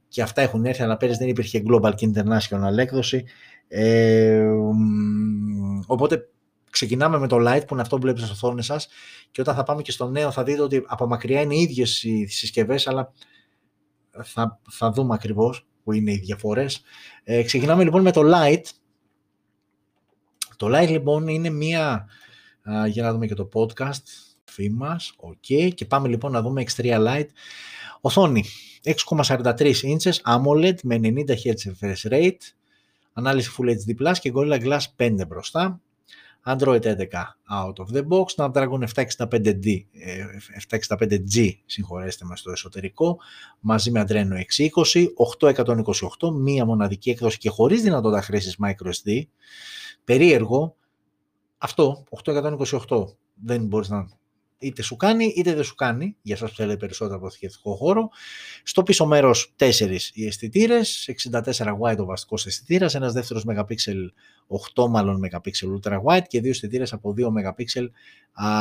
και αυτά έχουν έρθει αλλά πέρυσι δεν υπήρχε global και international έκδοση. Ε, οπότε ξεκινάμε με το light που είναι αυτό που βλέπετε στις οθόνες σας και όταν θα πάμε και στο νέο θα δείτε ότι από μακριά είναι οι ίδιες οι συσκευές αλλά θα, θα δούμε ακριβώς που είναι οι διαφορές. Ε, ξεκινάμε λοιπόν με το light. Το light λοιπόν είναι μία, για να δούμε και το podcast, μας, ok, και πάμε λοιπόν να δούμε X3 Lite. Οθόνη 6,43 inches AMOLED με 90 Hz refresh rate, ανάλυση Full HD Plus και Gorilla Glass 5 μπροστά. Android 11 out of the box, Snapdragon 765D, 765G ε, συγχωρέστε με στο εσωτερικό, μαζί με Adreno 620, 828, μία μοναδική έκδοση και χωρίς δυνατότητα χρήσης microSD. Περίεργο, αυτό, 828, δεν μπορείς να είτε σου κάνει είτε δεν σου κάνει, για σας που θέλετε περισσότερο αποθηκευτικό χώρο. Στο πίσω μέρος 4 οι αισθητήρες, 64 wide ο βασικός αισθητήρας, ένας δεύτερος MP, 8 μάλλον MP ultra wide και δύο αισθητήρες από 2 MP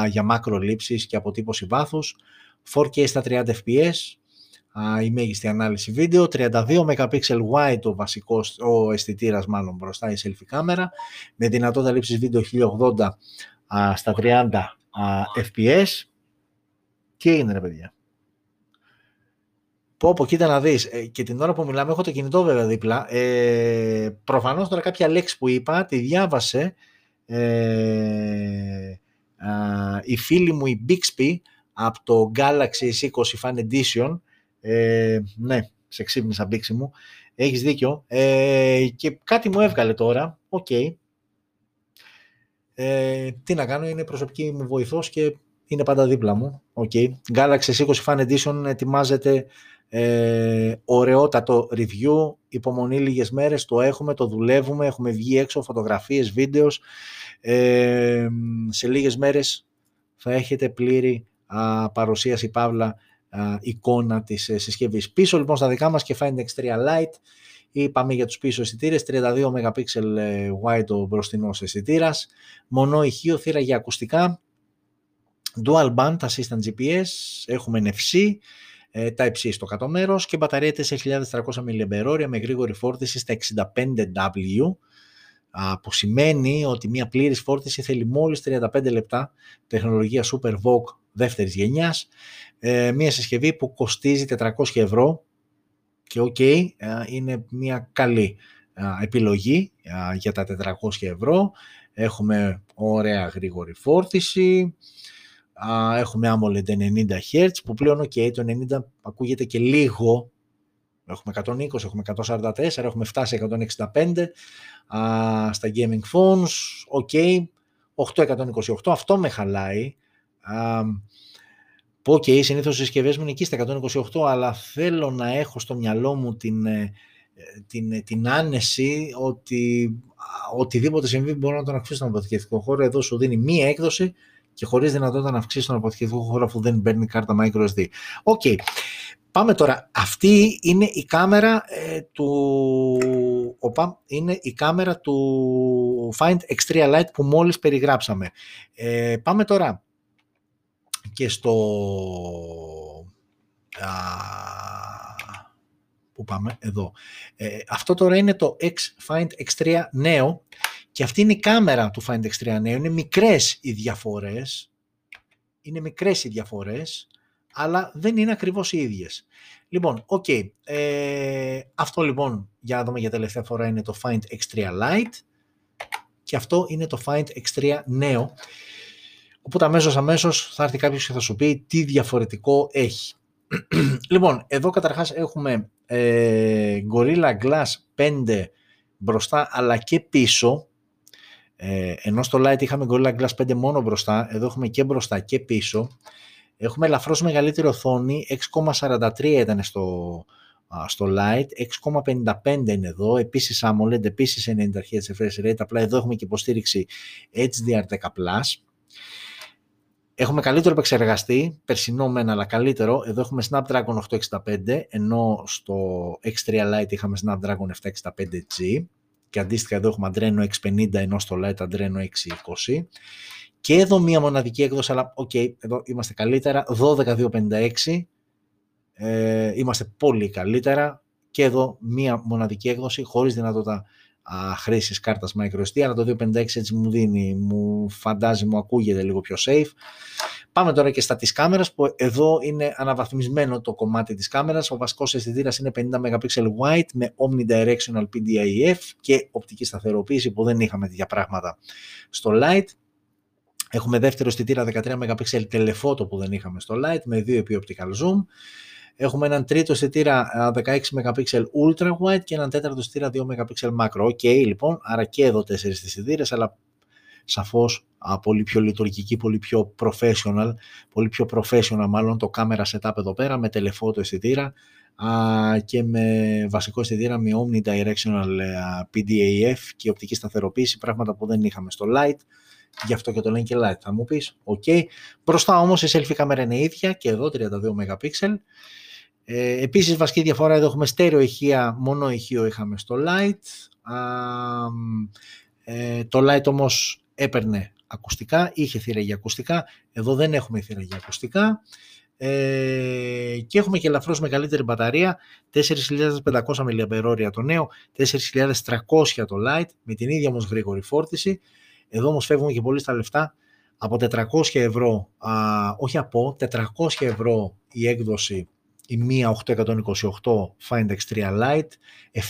για μάκρο λήψης και αποτύπωση βάθους, 4K στα 30 fps, η μέγιστη ανάλυση βίντεο, 32 MP wide ο βασικός, ο αισθητήρας μάλλον μπροστά η selfie κάμερα, με δυνατότητα λήψης βίντεο 1080 στα 30 FPS Τι έγινε ρε παιδιά; Πω, πω, κοίτα να δεις. Ε, και την ώρα που μιλάμε, έχω το κινητό βέβαια δίπλα. Ε, προφανώς τώρα κάποια λέξη που είπα, τη διάβασε ε, η φίλη μου η Bixby από το Galaxy S20 Fan Edition. Ε, ναι, σε ξύπνησα Bixby μου. Έχεις δίκιο. Ε, και κάτι μου έβγαλε τώρα. OK. Okay. Ε, τι να κάνω, είναι προσωπική μου βοηθός και είναι πάντα δίπλα μου. Okay. Galaxy S20 Fan Edition ετοιμάζεται ε, ωραιότατο review, υπομονή λίγες μέρες, το έχουμε, το δουλεύουμε, έχουμε βγει έξω φωτογραφίες, βίντεος. Ε, σε λίγες μέρες θα έχετε πλήρη α, παρουσίαση παύλα α, εικόνα της ε, συσκευής. Πίσω λοιπόν στα δικά μας και Find X3 Lite είπαμε για τους πίσω αισθητήρες, 32 MP ε, wide ο μπροστινός αισθητήρας, μονό ηχείο, θύρα για ακουστικά, dual band assistant GPS, έχουμε NFC, ε, Type-C στο κάτω μέρος και μπαταρία 4.300 mAh με γρήγορη φόρτιση στα 65W που σημαίνει ότι μια πλήρης φόρτιση θέλει μόλις 35 λεπτά. Τεχνολογία Super Vogue δεύτερης γενιάς ε, μια συσκευή που κοστίζει 400 ευρώ και ok, ε, είναι μια καλή επιλογή για τα 400 ευρώ. Έχουμε ωραία γρήγορη φόρτιση. Έχουμε AMOLED 90 Hz που πλέον ok, το 90 ακούγεται και λίγο. Έχουμε 120, έχουμε 144, έχουμε φτάσει 165 α, στα gaming phones, ok 828, αυτό με χαλάει α, που ok, συνήθως οι συσκευές μου είναι εκεί στα 128 αλλά θέλω να έχω στο μυαλό μου την, ε, την, την άνεση ότι οτιδήποτε συμβεί μπορώ να τον αφήσω στον αποθηκευτικό χώρο εδώ σου δίνει μία έκδοση και χωρίς δυνατότητα να αυξήσει τον αποθηκευτικό χώρο αφού δεν παίρνει κάρτα microSD. OK. Okay. Πάμε τώρα. Αυτή είναι η κάμερα ε, του... Οπα, είναι η κάμερα του Find X3 Lite που μόλις περιγράψαμε. Ε, πάμε τώρα και στο... Α, πού πάμε, εδώ. Ε, αυτό τώρα είναι το X Find X3 Neo και αυτή είναι η κάμερα του Find X3 Neo. Είναι μικρές οι διαφορές. Είναι μικρές οι διαφορές, αλλά δεν είναι ακριβώς οι ίδιες. Λοιπόν, OK. Okay. Ε, αυτό λοιπόν, για να δούμε για τελευταία φορά, είναι το Find X3 Lite. Και αυτό είναι το Find X3 Neo. Οπότε αμέσως αμέσως θα έρθει κάποιος και θα σου πει τι διαφορετικό έχει. [CLEARS THROAT] λοιπόν, εδώ καταρχάς έχουμε ε, Gorilla Glass 5 μπροστά αλλά και πίσω ε, ενώ στο Lite είχαμε Gorilla Glass 5 μόνο μπροστά, εδώ έχουμε και μπροστά και πίσω. Έχουμε ελαφρώς μεγαλύτερη οθόνη, 6,43 ήταν στο, στο Lite, 6,55 είναι εδώ, επίσης AMOLED, επίσης 90 Hz refresh rate, απλά εδώ έχουμε και υποστήριξη HDR10+. Έχουμε καλύτερο επεξεργαστή, περσινό μεν αλλά καλύτερο. Εδώ έχουμε Snapdragon 865, ενώ στο X3 Lite είχαμε Snapdragon 765G και αντίστοιχα εδώ έχουμε Adreno 650 ενώ στο Lite Adreno 620 και εδώ μία μοναδική έκδοση αλλά OK, okay, εδώ είμαστε καλύτερα. 12256 ε, είμαστε πολύ καλύτερα. Και εδώ μία μοναδική έκδοση χωρίς δυνατότητα α, χρήσης κάρτας microSD αλλά το 256 έτσι μου δίνει, μου φαντάζει, μου ακούγεται λίγο πιο safe Πάμε τώρα και στα της κάμερας που εδώ είναι αναβαθμισμένο το κομμάτι της κάμερας. Ο βασικός αισθητήρας είναι 50 MP wide με omnidirectional PDAF και οπτική σταθεροποίηση που δεν είχαμε τέτοια πράγματα στο Lite. Έχουμε δεύτερο αισθητήρα 13 MP telephoto που δεν είχαμε στο Lite με 2 επί optical zoom. Έχουμε έναν τρίτο αισθητήρα 16 MP ultra wide και έναν τέταρτο αισθητήρα 2 MP macro. OK, okay, λοιπόν, άρα και εδώ τέσσερις αισθητήρες, αλλά σαφώς πολύ πιο λειτουργική, πολύ πιο professional, πολύ πιο professional μάλλον το camera setup εδώ πέρα με telephoto αισθητήρα και με βασικό αισθητήρα με omnidirectional PDAF και οπτική σταθεροποίηση, πράγματα που δεν είχαμε στο Lite, γι' αυτό και το λένε και Lite θα μου πεις, ok. Μπροστά όμως η selfie κάμερα είναι ίδια και εδώ 32 MP. Ε, επίσης βασική διαφορά εδώ έχουμε στέρεο ηχεία, μόνο ηχείο είχαμε στο Lite. ε, το Lite όμως έπαιρνε ακουστικά, είχε θύρα για ακουστικά, εδώ δεν έχουμε θύρα για ακουστικά ε, και έχουμε και ελαφρώς μεγαλύτερη μπαταρία, 4.500 mAh το νέο, 4.300 το light, με την ίδια όμως γρήγορη φόρτιση. Εδώ όμως φεύγουμε και πολύ στα λεφτά, Από 400 ευρώ, α, όχι από, 400 ευρώ η έκδοση η μία 828 Find X3 Lite,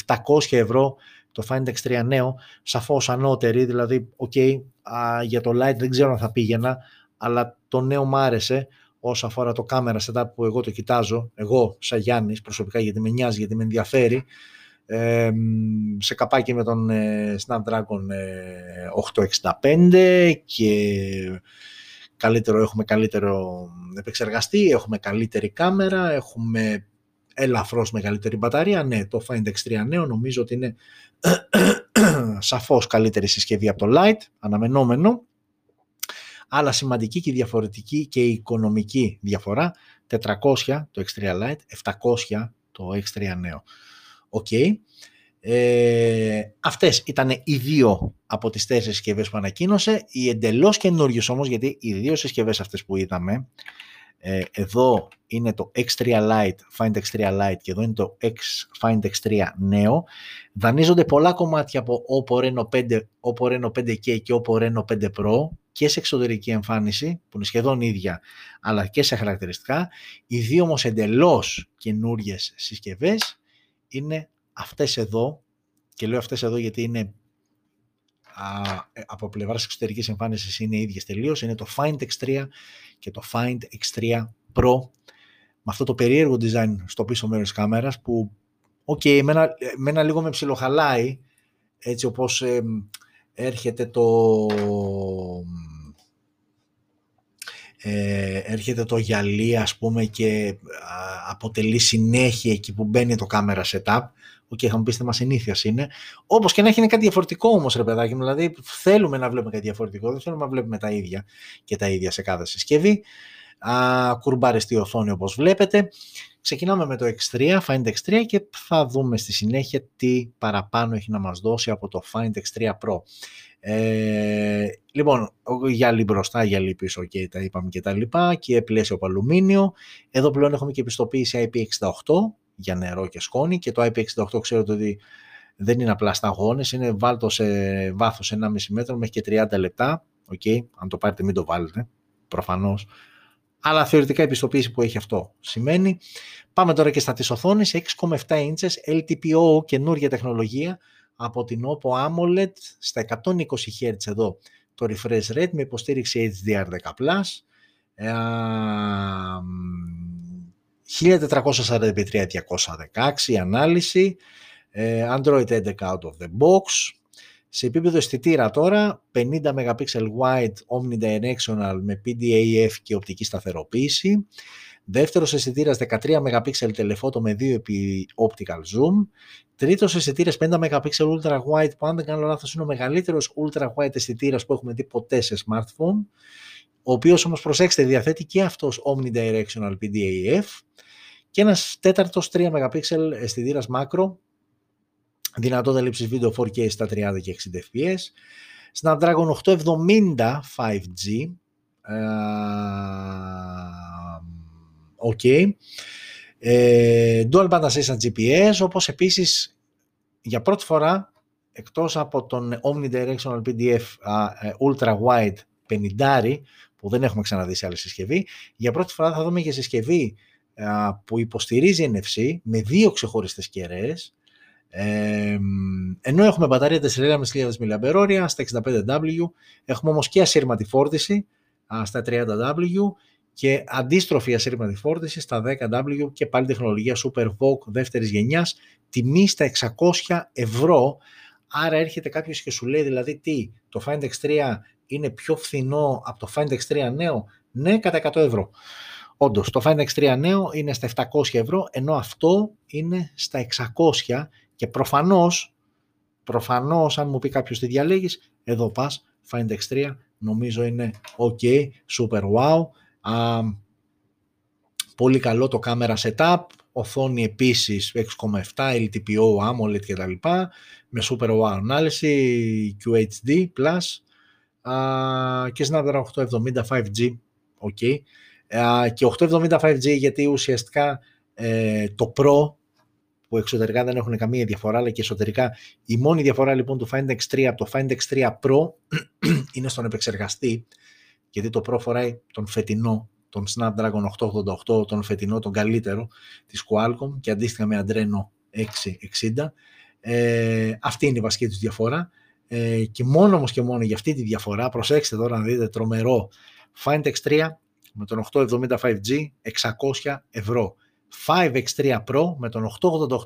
700 ευρώ το Find X3 νέο, σαφώς ανώτερη, δηλαδή, ok, για το Lite δεν ξέρω αν θα πήγαινα, αλλά το νέο μου άρεσε, όσο αφορά το κάμερα setup που εγώ το κοιτάζω, εγώ σαν Γιάννης προσωπικά γιατί με νοιάζει, γιατί με ενδιαφέρει, ε, σε καπάκι με τον ε, Snapdragon 865 ε, και καλύτερο, έχουμε καλύτερο επεξεργαστή, έχουμε καλύτερη κάμερα, έχουμε ελαφρώς μεγαλύτερη μπαταρία. Ναι, το Find X3 νέο νομίζω ότι είναι [CLEARS THROAT] σαφώς καλύτερη συσκευή από το Lite, αναμενόμενο αλλά σημαντική και διαφορετική και οικονομική διαφορά. 400 το X3 Lite, 700 το X3 Neo. OK. Okay. Ε, αυτές ήταν οι δύο από τις τέσσερις συσκευές που ανακοίνωσε. Οι εντελώς καινούργιες όμως, γιατί οι δύο συσκευές αυτές που είδαμε, ε, εδώ είναι το X3 Lite, Find X3 Lite και εδώ είναι το X Find X3 νέο. Δανείζονται πολλά κομμάτια από Oppo Reno 5, Oppo Reno 5K και Oppo Reno 5 Pro και σε εξωτερική εμφάνιση, που είναι σχεδόν ίδια, αλλά και σε χαρακτηριστικά. Οι δύο όμως εντελώς καινούριε συσκευές είναι αυτές εδώ, και λέω αυτές εδώ γιατί είναι α, ε, από πλευράς εξωτερικής εμφάνισης είναι ίδιες τελείως, είναι το Find X3 και το Find X3 Pro, με αυτό το περίεργο design στο πίσω μέρος της κάμερας, που, OK, okay, εμένα, λίγο με ψιλοχαλάει, έτσι όπως ε, έρχεται το ε, έρχεται το γυαλί ας πούμε και αποτελεί συνέχεια εκεί που μπαίνει το camera setup OK, okay, θα μου πείτε, θέμα συνήθειας είναι. Όπως και να έχει είναι κάτι διαφορετικό όμως, ρε παιδάκι μου. Δηλαδή, θέλουμε να βλέπουμε κάτι διαφορετικό. Δεν θέλουμε να βλέπουμε τα ίδια και τα ίδια σε κάθε συσκευή. Α, κουρμπαριστή οθόνη όπως βλέπετε. Ξεκινάμε με το X3, Find X3 και θα δούμε στη συνέχεια τι παραπάνω έχει να μας δώσει από το Find X3 Pro. Ε, λοιπόν, γυαλί μπροστά, γυαλί πίσω και τα είπαμε και τα λοιπά και πλαίσιο από αλουμίνιο. Εδώ πλέον έχουμε και επιστοποίηση IP68 για νερό και σκόνη και το IP68 ξέρετε ότι δεν είναι απλά σταγόνες, είναι βάλτο σε βάθος 1,5 μέτρο μέχρι και 30 λεπτά. Okay. Αν το πάρετε μην το βάλετε, προφανώς. Αλλά θεωρητικά η επιστοποίηση που έχει αυτό σημαίνει. Πάμε τώρα και στα της οθόνης, 6,7 inches LTPO, καινούργια τεχνολογία από την Oppo AMOLED στα 120 Hz εδώ το refresh rate με υποστήριξη HDR10+, 1440x3216 ανάλυση, ε, Android 11 out of the box, σε επίπεδο αισθητήρα τώρα, 50 MP wide omnidirectional με PDAF και οπτική σταθεροποίηση, Δεύτερος αισθητήρας 13 MP telephoto με 2 επί optical zoom. Τρίτος αισθητήρας 5 MP ultra wide που αν δεν κάνω λάθος είναι ο μεγαλύτερος ultra wide αισθητήρας που έχουμε δει ποτέ σε smartphone. Ο οποίος όμως προσέξτε διαθέτει και αυτός omnidirectional PDAF και ένας τέταρτος 3 MP αισθητήρας macro δυνατότητα λήψης βίντεο 4K στα 30 και 60 fps. Snapdragon 870 5G, ok. Ε, dual band assistant GPS, όπως επίσης για πρώτη φορά, εκτός από τον omnidirectional PDF uh, ultra wide 50 που δεν έχουμε ξαναδεί σε άλλη συσκευή, για πρώτη φορά θα δούμε και συσκευή uh, που υποστηρίζει NFC με δύο ξεχωριστές κεραίες, ε, ενώ έχουμε μπαταρία 4.500 mAh στα 65W, έχουμε όμως και ασύρματη φόρτιση στα 30W και αντίστροφη ασύρματη φόρτιση στα 10W και πάλι τεχνολογία Super Vogue δεύτερης γενιάς, τιμή στα 600 ευρώ. Άρα έρχεται κάποιος και σου λέει δηλαδή τι, το Find X3 είναι πιο φθηνό από το Find X3 νέο; Ναι, κατά 100 ευρώ. Όντως, το Find X3 νέο είναι στα 700 ευρώ, ενώ αυτό είναι στα 600 και προφανώς, προφανώς αν μου πει κάποιος τι διαλέγεις, εδώ πας, Find X3, νομίζω είναι ok, super wow, πολύ καλό το κάμερα setup, οθόνη επίσης 6,7, LTPO, AMOLED κτλ. Με super wow ανάλυση, QHD+, και Snapdragon 870 5G, ok. και 870 5G γιατί ουσιαστικά ε, το Pro που εξωτερικά δεν έχουν καμία διαφορά, αλλά και εσωτερικά. Η μόνη διαφορά λοιπόν του Find X3 από το Find X3 Pro [CLEARS THROAT] είναι στον επεξεργαστή γιατί το Pro φοράει τον φετινό, τον Snapdragon 888, τον φετινό, τον καλύτερο της Qualcomm και αντίστοιχα με Adreno 660. Ε, αυτή είναι η βασική τους διαφορά ε, και μόνο όμως και μόνο για αυτή τη διαφορά, προσέξτε τώρα να δείτε τρομερό, Find X3 με τον 870 5G 600 ευρώ. 5X3 Pro με τον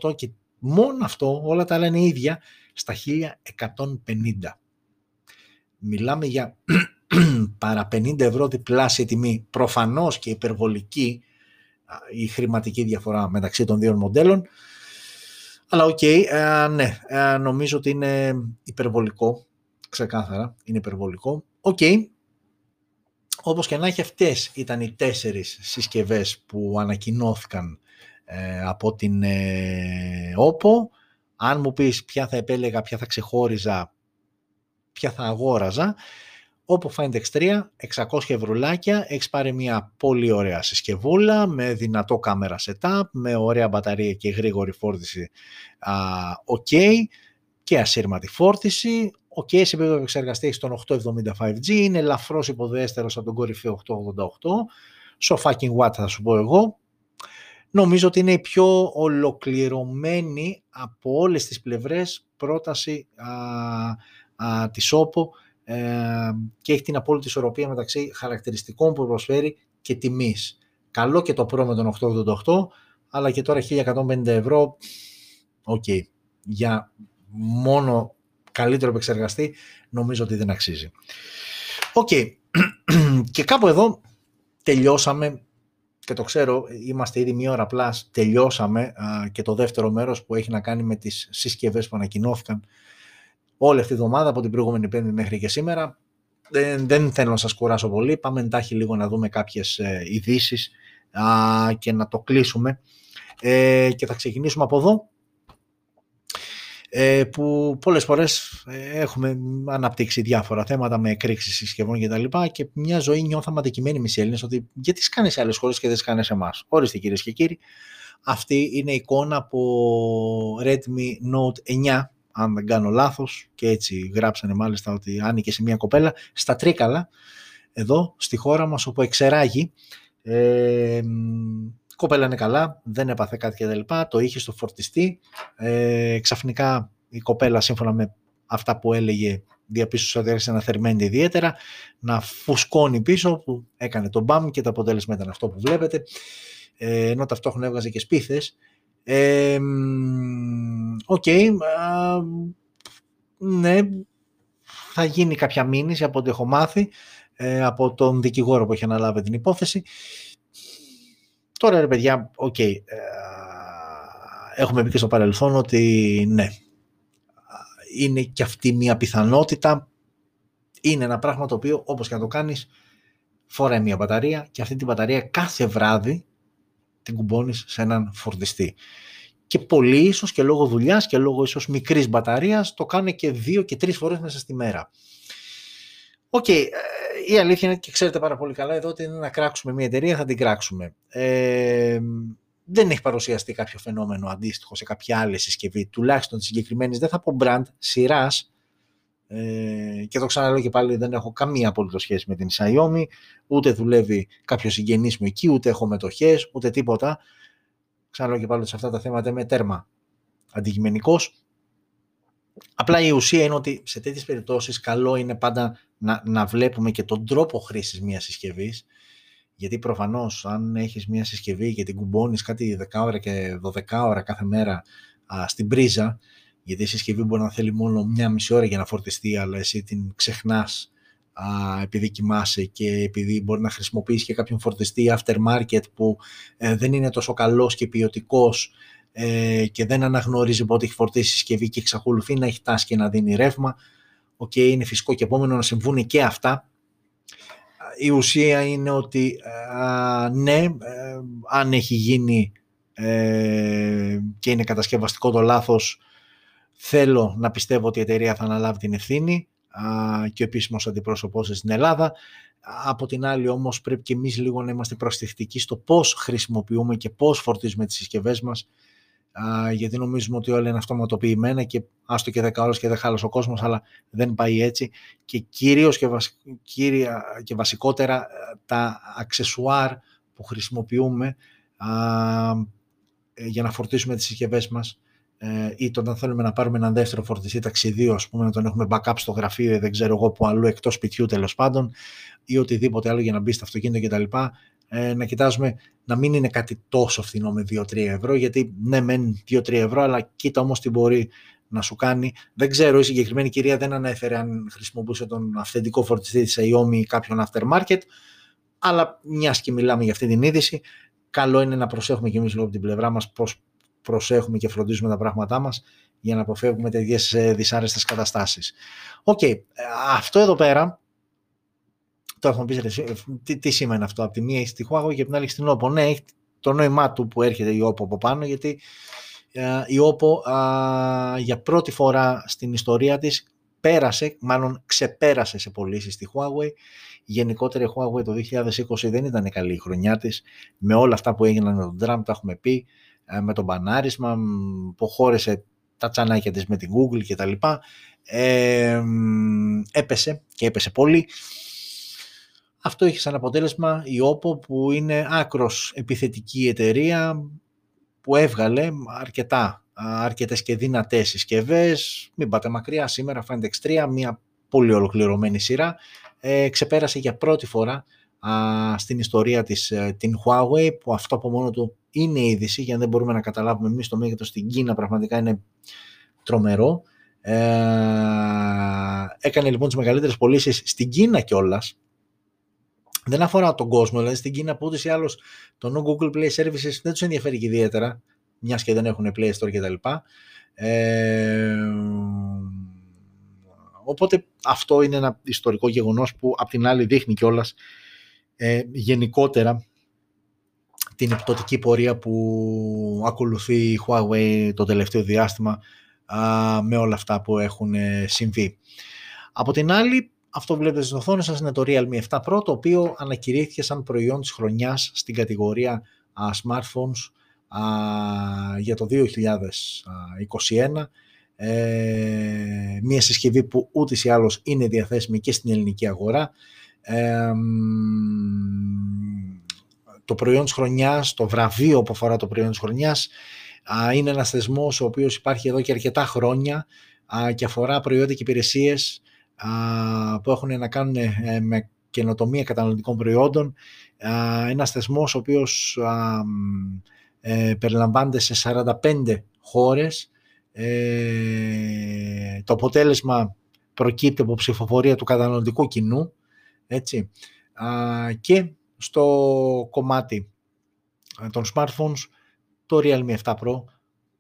888 και μόνο αυτό, όλα τα άλλα είναι ίδια, στα 1150. Μιλάμε για [CLEARS THROAT] παρά 50 ευρώ διπλάσια τιμή, προφανώς και υπερβολική η χρηματική διαφορά μεταξύ των δύο μοντέλων, αλλά OK, okay, ε, ναι, ε, νομίζω ότι είναι υπερβολικό, ξεκάθαρα, είναι υπερβολικό. OK, okay. όπως και να έχει αυτές ήταν οι τέσσερις συσκευές που ανακοινώθηκαν ε, από την ε, OPPO. Αν μου πεις ποια θα επέλεγα, ποια θα ξεχώριζα, ποια θα αγόραζα, OPPO Find X3, 600 ευρουλάκια, έχεις πάρει μια πολύ ωραία συσκευούλα με δυνατό κάμερα setup, με ωραία μπαταρία και γρήγορη φόρτιση ok και ασύρματη φόρτιση. Ok, σε επίπεδο επεξεργαστής έχει τον 875G, είναι ελαφρώς υποδέστερος από τον κορυφαίο 888. So fucking what θα σου πω εγώ. Νομίζω ότι είναι η πιο ολοκληρωμένη από όλες τις πλευρές πρόταση α, α, της OPPO ε, και έχει την απόλυτη ισορροπία μεταξύ χαρακτηριστικών που προσφέρει και τιμής. Καλό και το Pro με τον 888, αλλά και τώρα 1150 ευρώ, OK, okay. για μόνο καλύτερο επεξεργαστή νομίζω ότι δεν αξίζει. OK, okay. [CLEARS THROAT] και κάπου εδώ τελειώσαμε και το ξέρω, είμαστε ήδη μία ώρα απλά, τελειώσαμε και το δεύτερο μέρος που έχει να κάνει με τις συσκευές που ανακοινώθηκαν όλη αυτή τη εβδομάδα από την προηγούμενη πέμπτη μέχρι και σήμερα. Δεν, δεν θέλω να σας κουράσω πολύ, πάμε εντάχει λίγο να δούμε κάποιες ε, ειδήσεις και να το κλείσουμε. Ε, και θα ξεκινήσουμε από εδώ, ε, που πολλές φορές ε, έχουμε αναπτύξει διάφορα θέματα με εκρήξεις συσκευών και τα λοιπά και μια ζωή νιώθαμε αδικημένοι εμείς οι Έλληνες ότι γιατί σκάνε σε άλλες χώρες και δεν σκάνε σε εμάς. Ορίστε κυρίες και κύριοι, αυτή είναι η εικόνα από Redmi Note 9 αν δεν κάνω λάθος, και έτσι γράψανε μάλιστα ότι άνοιγε σε μια κοπέλα, στα Τρίκαλα, εδώ στη χώρα μας όπου εξεράγει. Ε, η κοπέλα είναι καλά, δεν έπαθε κάτι κτλ. Το είχε στο φορτιστή. Ε, ξαφνικά η κοπέλα σύμφωνα με αυτά που έλεγε διαπίστωσε ότι άρχισε να θερμαίνεται ιδιαίτερα, να φουσκώνει πίσω που έκανε τον μπαμ και το αποτέλεσμα ήταν αυτό που βλέπετε. Ε, ενώ ταυτόχρονα έβγαζε και σπίθες Οκ, ναι, θα γίνει κάποια μήνυση από ό,τι έχω μάθει ε, από τον δικηγόρο που έχει αναλάβει την υπόθεση. Τώρα ρε παιδιά, οκ, ε, έχουμε πει και στο παρελθόν ότι ναι, είναι και αυτή μια πιθανότητα. Είναι ένα πράγμα το οποίο όπως και να το κάνεις φοράει μια μπαταρία και αυτή την μπαταρία κάθε βράδυ την κουμπώνεις σε έναν φορτιστή. Και πολλοί ίσως και λόγω δουλειάς και λόγω ίσως μικρής μπαταρίας το κάνουν και δύο και τρεις φορές μέσα στη μέρα. OK, okay, ε, η αλήθεια είναι και ξέρετε πάρα πολύ καλά εδώ ότι είναι να κράξουμε μια εταιρεία θα την κράξουμε. Ε, δεν έχει παρουσιαστεί κάποιο φαινόμενο αντίστοιχο σε κάποια άλλη συσκευή, τουλάχιστον της συγκεκριμένης, δεν θα πω brand, σειράς. Ε, και το ξαναλέω και πάλι, δεν έχω καμία απολύτω σχέση με την Xiaomi, ούτε δουλεύει κάποιος συγγενής μου εκεί, ούτε έχω μετοχές, ούτε τίποτα. Ξαναλέω και πάλι σε αυτά τα θέματα είμαι τέρμα αντικειμενικός. Απλά η ουσία είναι ότι σε τέτοιες περιπτώσεις καλό είναι πάντα να, να βλέπουμε και τον τρόπο χρήσης μιας συσκευής. Γιατί προφανώς, αν έχεις μια συσκευή και την κουμπώνεις κάτι 10 ώρα και 12 ώρα κάθε μέρα α, στην πρίζα, γιατί η συσκευή μπορεί να θέλει μόνο μια μισή ώρα για να φορτιστεί, αλλά εσύ την ξεχνάς επειδή κοιμάσαι και επειδή μπορεί να χρησιμοποιήσει και κάποιον φορτιστή aftermarket που ε, δεν είναι τόσο καλός και ποιοτικός ε, και δεν αναγνωρίζει πότε έχει φορτίσει η συσκευή και εξακολουθεί να έχει τάση και να δίνει ρεύμα. Οκ, είναι φυσικό και επόμενο να συμβούν και αυτά. Η ουσία είναι ότι ναι, ε, αν έχει γίνει και είναι κατασκευαστικό το λάθος, θέλω να πιστεύω ότι η εταιρεία θα αναλάβει την ευθύνη και ο επίσημος αντιπρόσωπός στην Ελλάδα. Από την άλλη όμως πρέπει και εμείς λίγο να είμαστε προσεκτικοί στο πώς χρησιμοποιούμε και πώς φορτίζουμε τις συσκευές μας γιατί νομίζουμε ότι όλα είναι αυτοματοποιημένα και άστο και 10 ώρες και δεν χάλασε ο κόσμος, αλλά δεν πάει έτσι. Και κυρίως και, κύρια, και βασικότερα ε, τα αξεσουάρ που χρησιμοποιούμε ε, για να φορτίσουμε τις συσκευές μας ε, ή όταν θέλουμε να πάρουμε έναν δεύτερο φορτιστή ταξιδίου, ας πούμε, να τον έχουμε backup στο γραφείο ή δεν ξέρω εγώ που αλλού εκτός σπιτιού τέλος πάντων ή οτιδήποτε άλλο για να μπει στο αυτοκίνητο κτλ. Ε, να κοιτάζουμε να μην είναι κάτι τόσο φθηνό με 2-3 ευρώ, γιατί ναι, μεν 2-3 ευρώ, αλλά κοίτα όμως τι μπορεί να σου κάνει. Δεν ξέρω, η συγκεκριμένη κυρία δεν ανέφερε αν χρησιμοποιούσε τον αυθεντικό φορτιστή της Xiaomi ή κάποιον aftermarket, αλλά μιας και μιλάμε για αυτή την είδηση, καλό είναι να προσέχουμε και εμείς λόγω από την πλευρά μας πώς προσέχουμε και φροντίζουμε τα πράγματά μας για να αποφεύγουμε τέτοιες ε, δυσάρεστες καταστάσεις. OK, okay. αυτό εδώ πέρα, τώρα θα μου πεις, τι, τι σημαίνει αυτό, από τη μία έχεις τη Huawei και από την άλλη έχεις την Oppo. Ναι, έχει το νόημά του που έρχεται η Oppo από πάνω, γιατί ε, η Oppo για πρώτη φορά στην ιστορία της πέρασε, μάλλον ξεπέρασε σε πωλήσεις στη Huawei. Γενικότερα η Huawei το 2020 δεν ήταν καλή η χρονιά της, με όλα αυτά που έγιναν με τον Trump, τα έχουμε πει, ε, με το μπανάρισμα, που χώρεσε τα τσανάκια της με την Google και τα λοιπά. Ε, έπεσε και έπεσε πολύ. Αυτό έχει σαν αποτέλεσμα η OPPO που είναι άκρος επιθετική εταιρεία που έβγαλε αρκετά, αρκετές και δυνατές συσκευές. Μην πάτε μακριά, σήμερα Find X3, μια πολύ ολοκληρωμένη σειρά, ε, ξεπέρασε για πρώτη φορά στην ιστορία της ε, την Huawei που αυτό από μόνο του είναι είδηση για να δεν μπορούμε να καταλάβουμε εμείς το μέγεθος στην Κίνα πραγματικά είναι τρομερό ε, έκανε λοιπόν τις μεγαλύτερες πωλήσεις στην Κίνα κιόλας. δεν αφορά τον κόσμο, δηλαδή στην Κίνα που ούτως ή άλλως το no Google Play Services δεν τους ενδιαφέρει και ιδιαίτερα, μιας και δεν έχουν Play Store κτλ. Ε, οπότε αυτό είναι ένα ιστορικό γεγονός που απ' την άλλη δείχνει κιόλας ε, γενικότερα την επιπτωτική πορεία που ακολουθεί η Huawei το τελευταίο διάστημα με όλα αυτά που έχουν ε, συμβεί. Από την άλλη, αυτό που βλέπετε στην οθόνη σας είναι το Realme 7 Pro, το οποίο ανακηρύχθηκε σαν προϊόν της χρονιάς στην κατηγορία smartphones για το 2021. Ε, μια συσκευή που ούτε ή άλλως είναι διαθέσιμη και στην ελληνική αγορά το προϊόν της χρονιάς, το βραβείο που αφορά το προϊόν της χρονιάς είναι ένας θεσμός ο οποίος υπάρχει εδώ και αρκετά χρόνια και αφορά προϊόντα και υπηρεσίες που έχουν να κάνουν ε, με καινοτομία καταναλωτικών προϊόντων. Ένας θεσμός ο οποίος ε, περιλαμβάνεται σε 45 χώρες. Ε, το αποτέλεσμα προκύπτει από ψηφοφορία του καταναλωτικού κοινού έτσι. και στο κομμάτι ε, των smartphones το Realme 7 Pro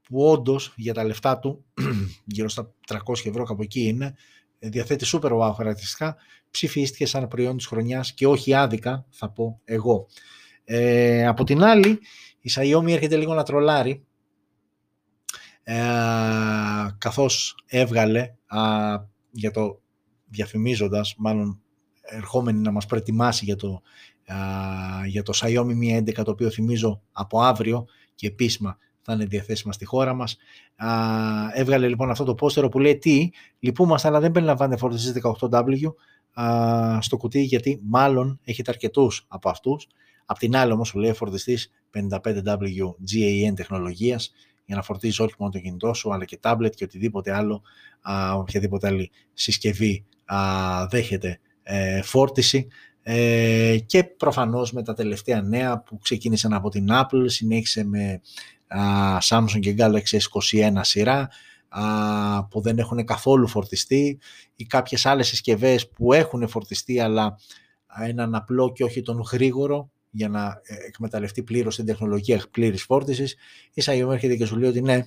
που όντως για τα λεφτά του, [CLEARS THROAT] γύρω στα 300 ευρώ κάπου εκεί είναι, διαθέτει super wow χαρακτηριστικά, ψηφίστηκε σαν προϊόν της χρονιάς και όχι άδικα θα πω εγώ. Ε, από την άλλη, η Xiaomi έρχεται λίγο να τρολάρει ε, καθώς έβγαλε για το διαφημίζοντας, μάλλον ερχόμενη να μας προετοιμάσει για το, για το Xiaomi Mi 11 το οποίο θυμίζω από αύριο και επίσημα θα είναι διαθέσιμα στη χώρα μας. Α, έβγαλε λοιπόν αυτό το πόστερο που λέει τι, λυπούμαστε αλλά δεν περιλαμβάνεται φορτιστής 18W α, στο κουτί γιατί μάλλον έχετε αρκετούς από αυτούς. Απ' την άλλη όμως σου λέει φορτιστής 55W GAN τεχνολογίας για να φορτίζει όχι μόνο το κινητό σου αλλά και tablet και οτιδήποτε άλλο, α, οποιαδήποτε άλλη συσκευή α, δέχεται ε, φόρτιση ε, και προφανώς με τα τελευταία νέα που ξεκίνησαν από την Apple, συνέχισε με α, Samsung και Galaxy S21 σειρά α, που δεν έχουν καθόλου φορτιστεί. Ή κάποιες άλλες συσκευές που έχουν φορτιστεί αλλά έναν απλό και όχι τον γρήγορο για να ε, εκμεταλλευτεί πλήρως την τεχνολογία πλήρης φόρτισης. Η Xiaomi έρχεται και σου λέει ότι ναι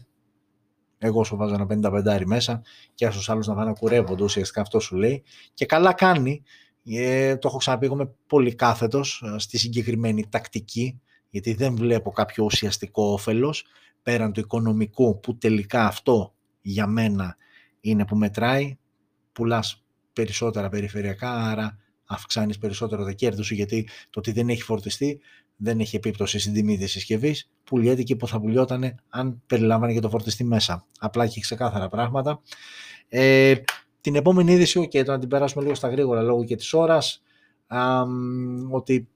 εγώ σου βάζω ένα 55 μέσα και άσους άλλους να πάνε να κουρεύονται ουσιαστικά αυτό σου λέει. Και καλά κάνει ε, το έχω ξαναπεί εγώ είμαι πολύ κάθετος ε, στη συγκεκριμένη τακτική γιατί δεν βλέπω κάποιο ουσιαστικό όφελος πέραν του οικονομικού που τελικά αυτό για μένα είναι που μετράει πουλάς περισσότερα περιφερειακά άρα αυξάνεις περισσότερο τα κέρδη σου γιατί το ότι δεν έχει φορτιστεί δεν έχει επίπτωση στην τιμή της συσκευής, πουλιέται εκεί που θα πουλιότανε αν περιλάμβανε και το φορτιστή μέσα. Απλά έχει ξεκάθαρα πράγματα. Ε, την επόμενη είδηση, και το να την περάσουμε λίγο στα γρήγορα λόγω και της ώρας, ότι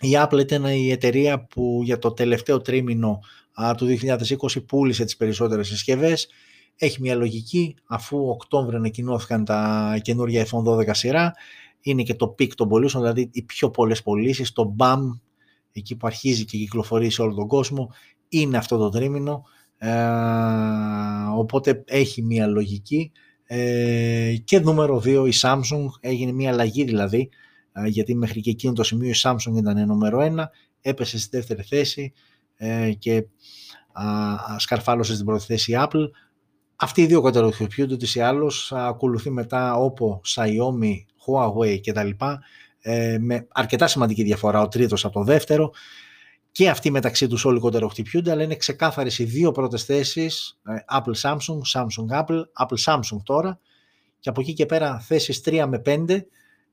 η Apple ήταν η εταιρεία που για το τελευταίο τρίμηνο του 2020 πούλησε τις περισσότερες συσκευές. Έχει μια λογική, αφού Οκτώβριο ανακοινώθηκαν τα καινούργια iPhone 12 σειρά, είναι και το peak των πωλήσεων, δηλαδή οι πιο πολλές πωλήσεις, το BAM, εκεί που αρχίζει και κυκλοφορεί σε όλο τον κόσμο, είναι αυτό το τρίμηνο, ε, οπότε έχει μια λογική. Ε, και νούμερο 2 η Samsung, έγινε μια αλλαγή δηλαδή, ε, γιατί μέχρι και εκείνο το σημείο η Samsung ήταν νούμερο 1, έπεσε στη δεύτερη θέση ε, και σκαρφάλωσε στην πρώτη θέση η Apple. Αυτοί οι δύο καταρροφιοποιούνται ούτως ή άλλως, ακολουθεί μετά όπου Xiaomi, Huawei κτλ. Ε, με αρκετά σημαντική διαφορά ο τρίτος από το δεύτερο και αυτοί μεταξύ τους όλοι κοντεροχτυπιούνται αλλά είναι ξεκάθαρες οι δύο πρώτες θέσεις ε, Apple Samsung, Samsung Apple, Apple Samsung τώρα και από εκεί και πέρα θέσεις 3 με 5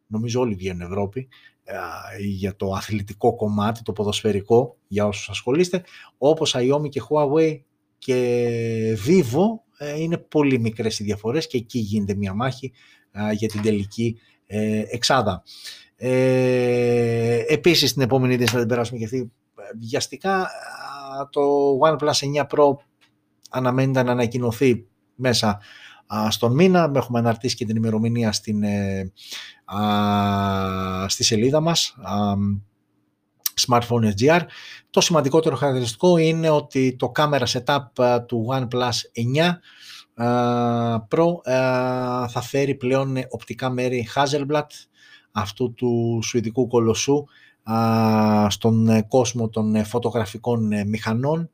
νομίζω όλοι βγαίνουν Ευρώπη ε, για το αθλητικό κομμάτι, το ποδοσφαιρικό για όσους ασχολείστε όπως Xiaomi και Huawei και Vivo ε, είναι πολύ μικρές οι διαφορές και εκεί γίνεται μια μάχη για την τελική εξάδα. Ε, επίσης την επόμενη είδηση θα την περάσουμε και αυτή βιαστικά το OnePlus 9 Pro αναμένεται να ανακοινωθεί μέσα στον μήνα. Έχουμε αναρτήσει και την ημερομηνία στην, ε, στη σελίδα μας Smartphone SGR. Το σημαντικότερο χαρακτηριστικό είναι ότι το camera setup του OnePlus 9 Pro θα φέρει πλέον οπτικά μέρη Hasselblad αυτού του σουηδικού κολοσσού στον ε, κόσμο των ε, φωτογραφικών ε, μηχανών.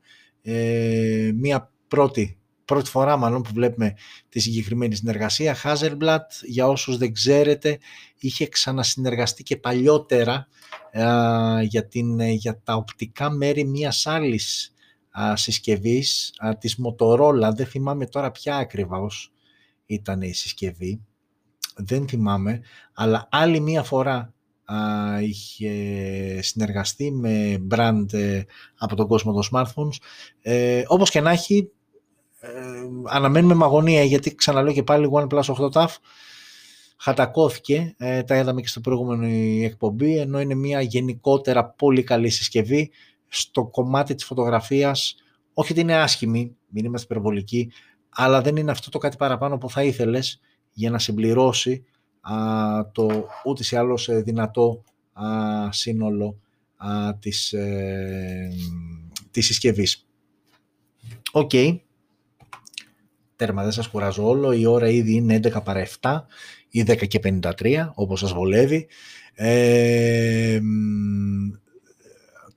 Μία πρώτη, πρώτη φορά μάλλον που βλέπουμε τη συγκεκριμένη συνεργασία. Hazelblad, για όσους δεν ξέρετε, είχε ξανασυνεργαστεί και παλιότερα για, την, για τα οπτικά μέρη μιας άλλης συσκευής της Motorola. Δεν θυμάμαι τώρα ποια ακριβώς ήταν η συσκευή. Δεν θυμάμαι, αλλά άλλη μία φορά είχε συνεργαστεί με brand ε, από τον κόσμο των smartphones. Ε, όπως και να έχει, ε, αναμένουμε μαγωνία γιατί ξαναλέω και πάλι OnePlus 8 TAF χατακώθηκε, ε, τα είδαμε και στο προηγούμενο εκπομπή, ενώ είναι μια γενικότερα πολύ καλή συσκευή στο κομμάτι της φωτογραφίας, όχι ότι είναι άσχημη, μην είμαστε υπερβολικοί, αλλά δεν είναι αυτό το κάτι παραπάνω που θα ήθελες για να συμπληρώσει το ούτως ή άλλως ε, δυνατό σύνολο της, ε, της συσκευής. OK. Okay. Τέρμα, δεν σας κουράζω άλλο. Η ώρα ήδη είναι 11 παρά 7 ή 10 και 53, όπως σας βολεύει. Ε,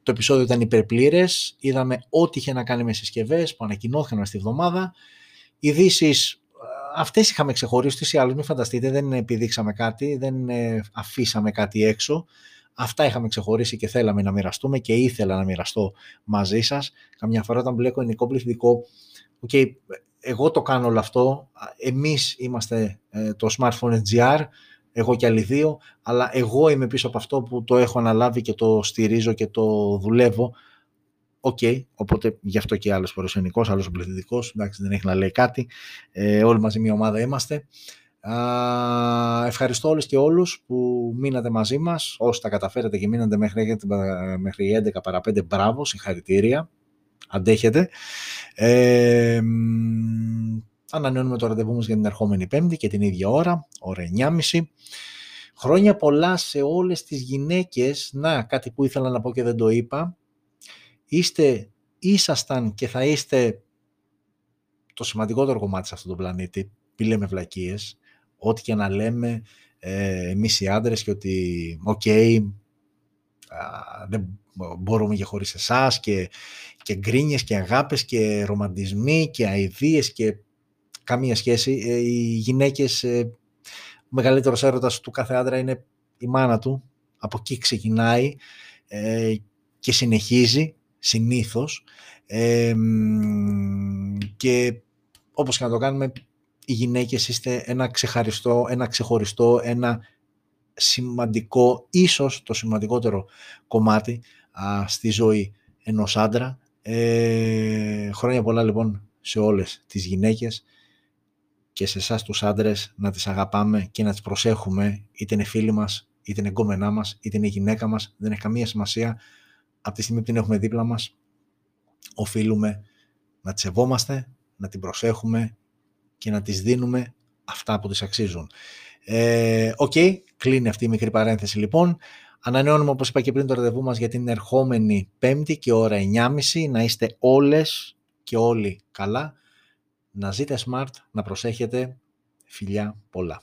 το επεισόδιο ήταν υπερπλήρες. Είδαμε ό,τι είχε να κάνει με συσκευές που ανακοινώθηκαν αυτή τη βδομάδα. Ειδήσεις Αυτές είχαμε ξεχωρίσει, τι άλλε, μην φανταστείτε, δεν επιδείξαμε κάτι, δεν ε, αφήσαμε κάτι έξω. Αυτά είχαμε ξεχωρίσει και θέλαμε να μοιραστούμε και ήθελα να μοιραστώ μαζί σας. Καμιά φορά όταν μπλέκω ελληνικό πληθυντικό, okay, εγώ το κάνω όλο αυτό, Εμείς είμαστε ε, το smartphone GR, εγώ και άλλοι δύο, αλλά εγώ είμαι πίσω από αυτό που το έχω αναλάβει και το στηρίζω και το δουλεύω OK, okay, οπότε γι' αυτό και άλλος παρουσιανικό, άλλος πληθυντικό. Εντάξει, δεν έχει να λέει κάτι. Ε, όλοι μαζί μια ομάδα είμαστε. Α, ευχαριστώ όλους και όλους που μείνατε μαζί μας, όσοι τα καταφέρατε και μείνατε μέχρι, μέχρι 11 παρα 5, μπράβο, συγχαρητήρια, αντέχετε. Ε, ανανεώνουμε το ραντεβού μας για την ερχόμενη πέμπτη και την ίδια ώρα, ώρα 9.30. Χρόνια πολλά σε όλες τις γυναίκες, να κάτι που ήθελα να πω και δεν το είπα, είστε, ήσασταν και θα είστε το σημαντικότερο κομμάτι σε αυτόν τον πλανήτη, μην λέμε βλακείες, ό,τι και να λέμε ε, εμείς οι άντρες και ότι οκ, δεν μπορούμε και χωρίς εσάς και, και γκρίνιες και αγάπες και ρομαντισμοί και αηδίες και καμία σχέση. Ε, οι γυναίκες, ε, ο μεγαλύτερος έρωτας του κάθε άντρα είναι η μάνα του, από εκεί ξεκινάει ε, και συνεχίζει συνήθως και όπως και να το κάνουμε οι γυναίκες είστε ένα ξεχαριστό, ένα ξεχωριστό, ένα σημαντικό, ίσως το σημαντικότερο κομμάτι στη ζωή ενός άντρα. Ε, χρόνια πολλά λοιπόν σε όλες τις γυναίκες και σε εσάς τους άντρες να τις αγαπάμε και να τις προσέχουμε είτε είναι φίλοι μας, είτε είναι γκόμενά μας, είτε είναι η γυναίκα μας, δεν έχει καμία σημασία. Από τη στιγμή που την έχουμε δίπλα μας, οφείλουμε να τη σεβόμαστε, να την προσέχουμε και να τις δίνουμε αυτά που τις αξίζουν. Ε, OK, okay, κλείνει αυτή η μικρή παρένθεση λοιπόν. Ανανεώνουμε όπως είπα και πριν το ραντεβού μας για την ερχόμενη πέμπτη και ώρα 9.30 να είστε όλες και όλοι καλά. Να ζείτε smart, να προσέχετε. Φιλιά πολλά.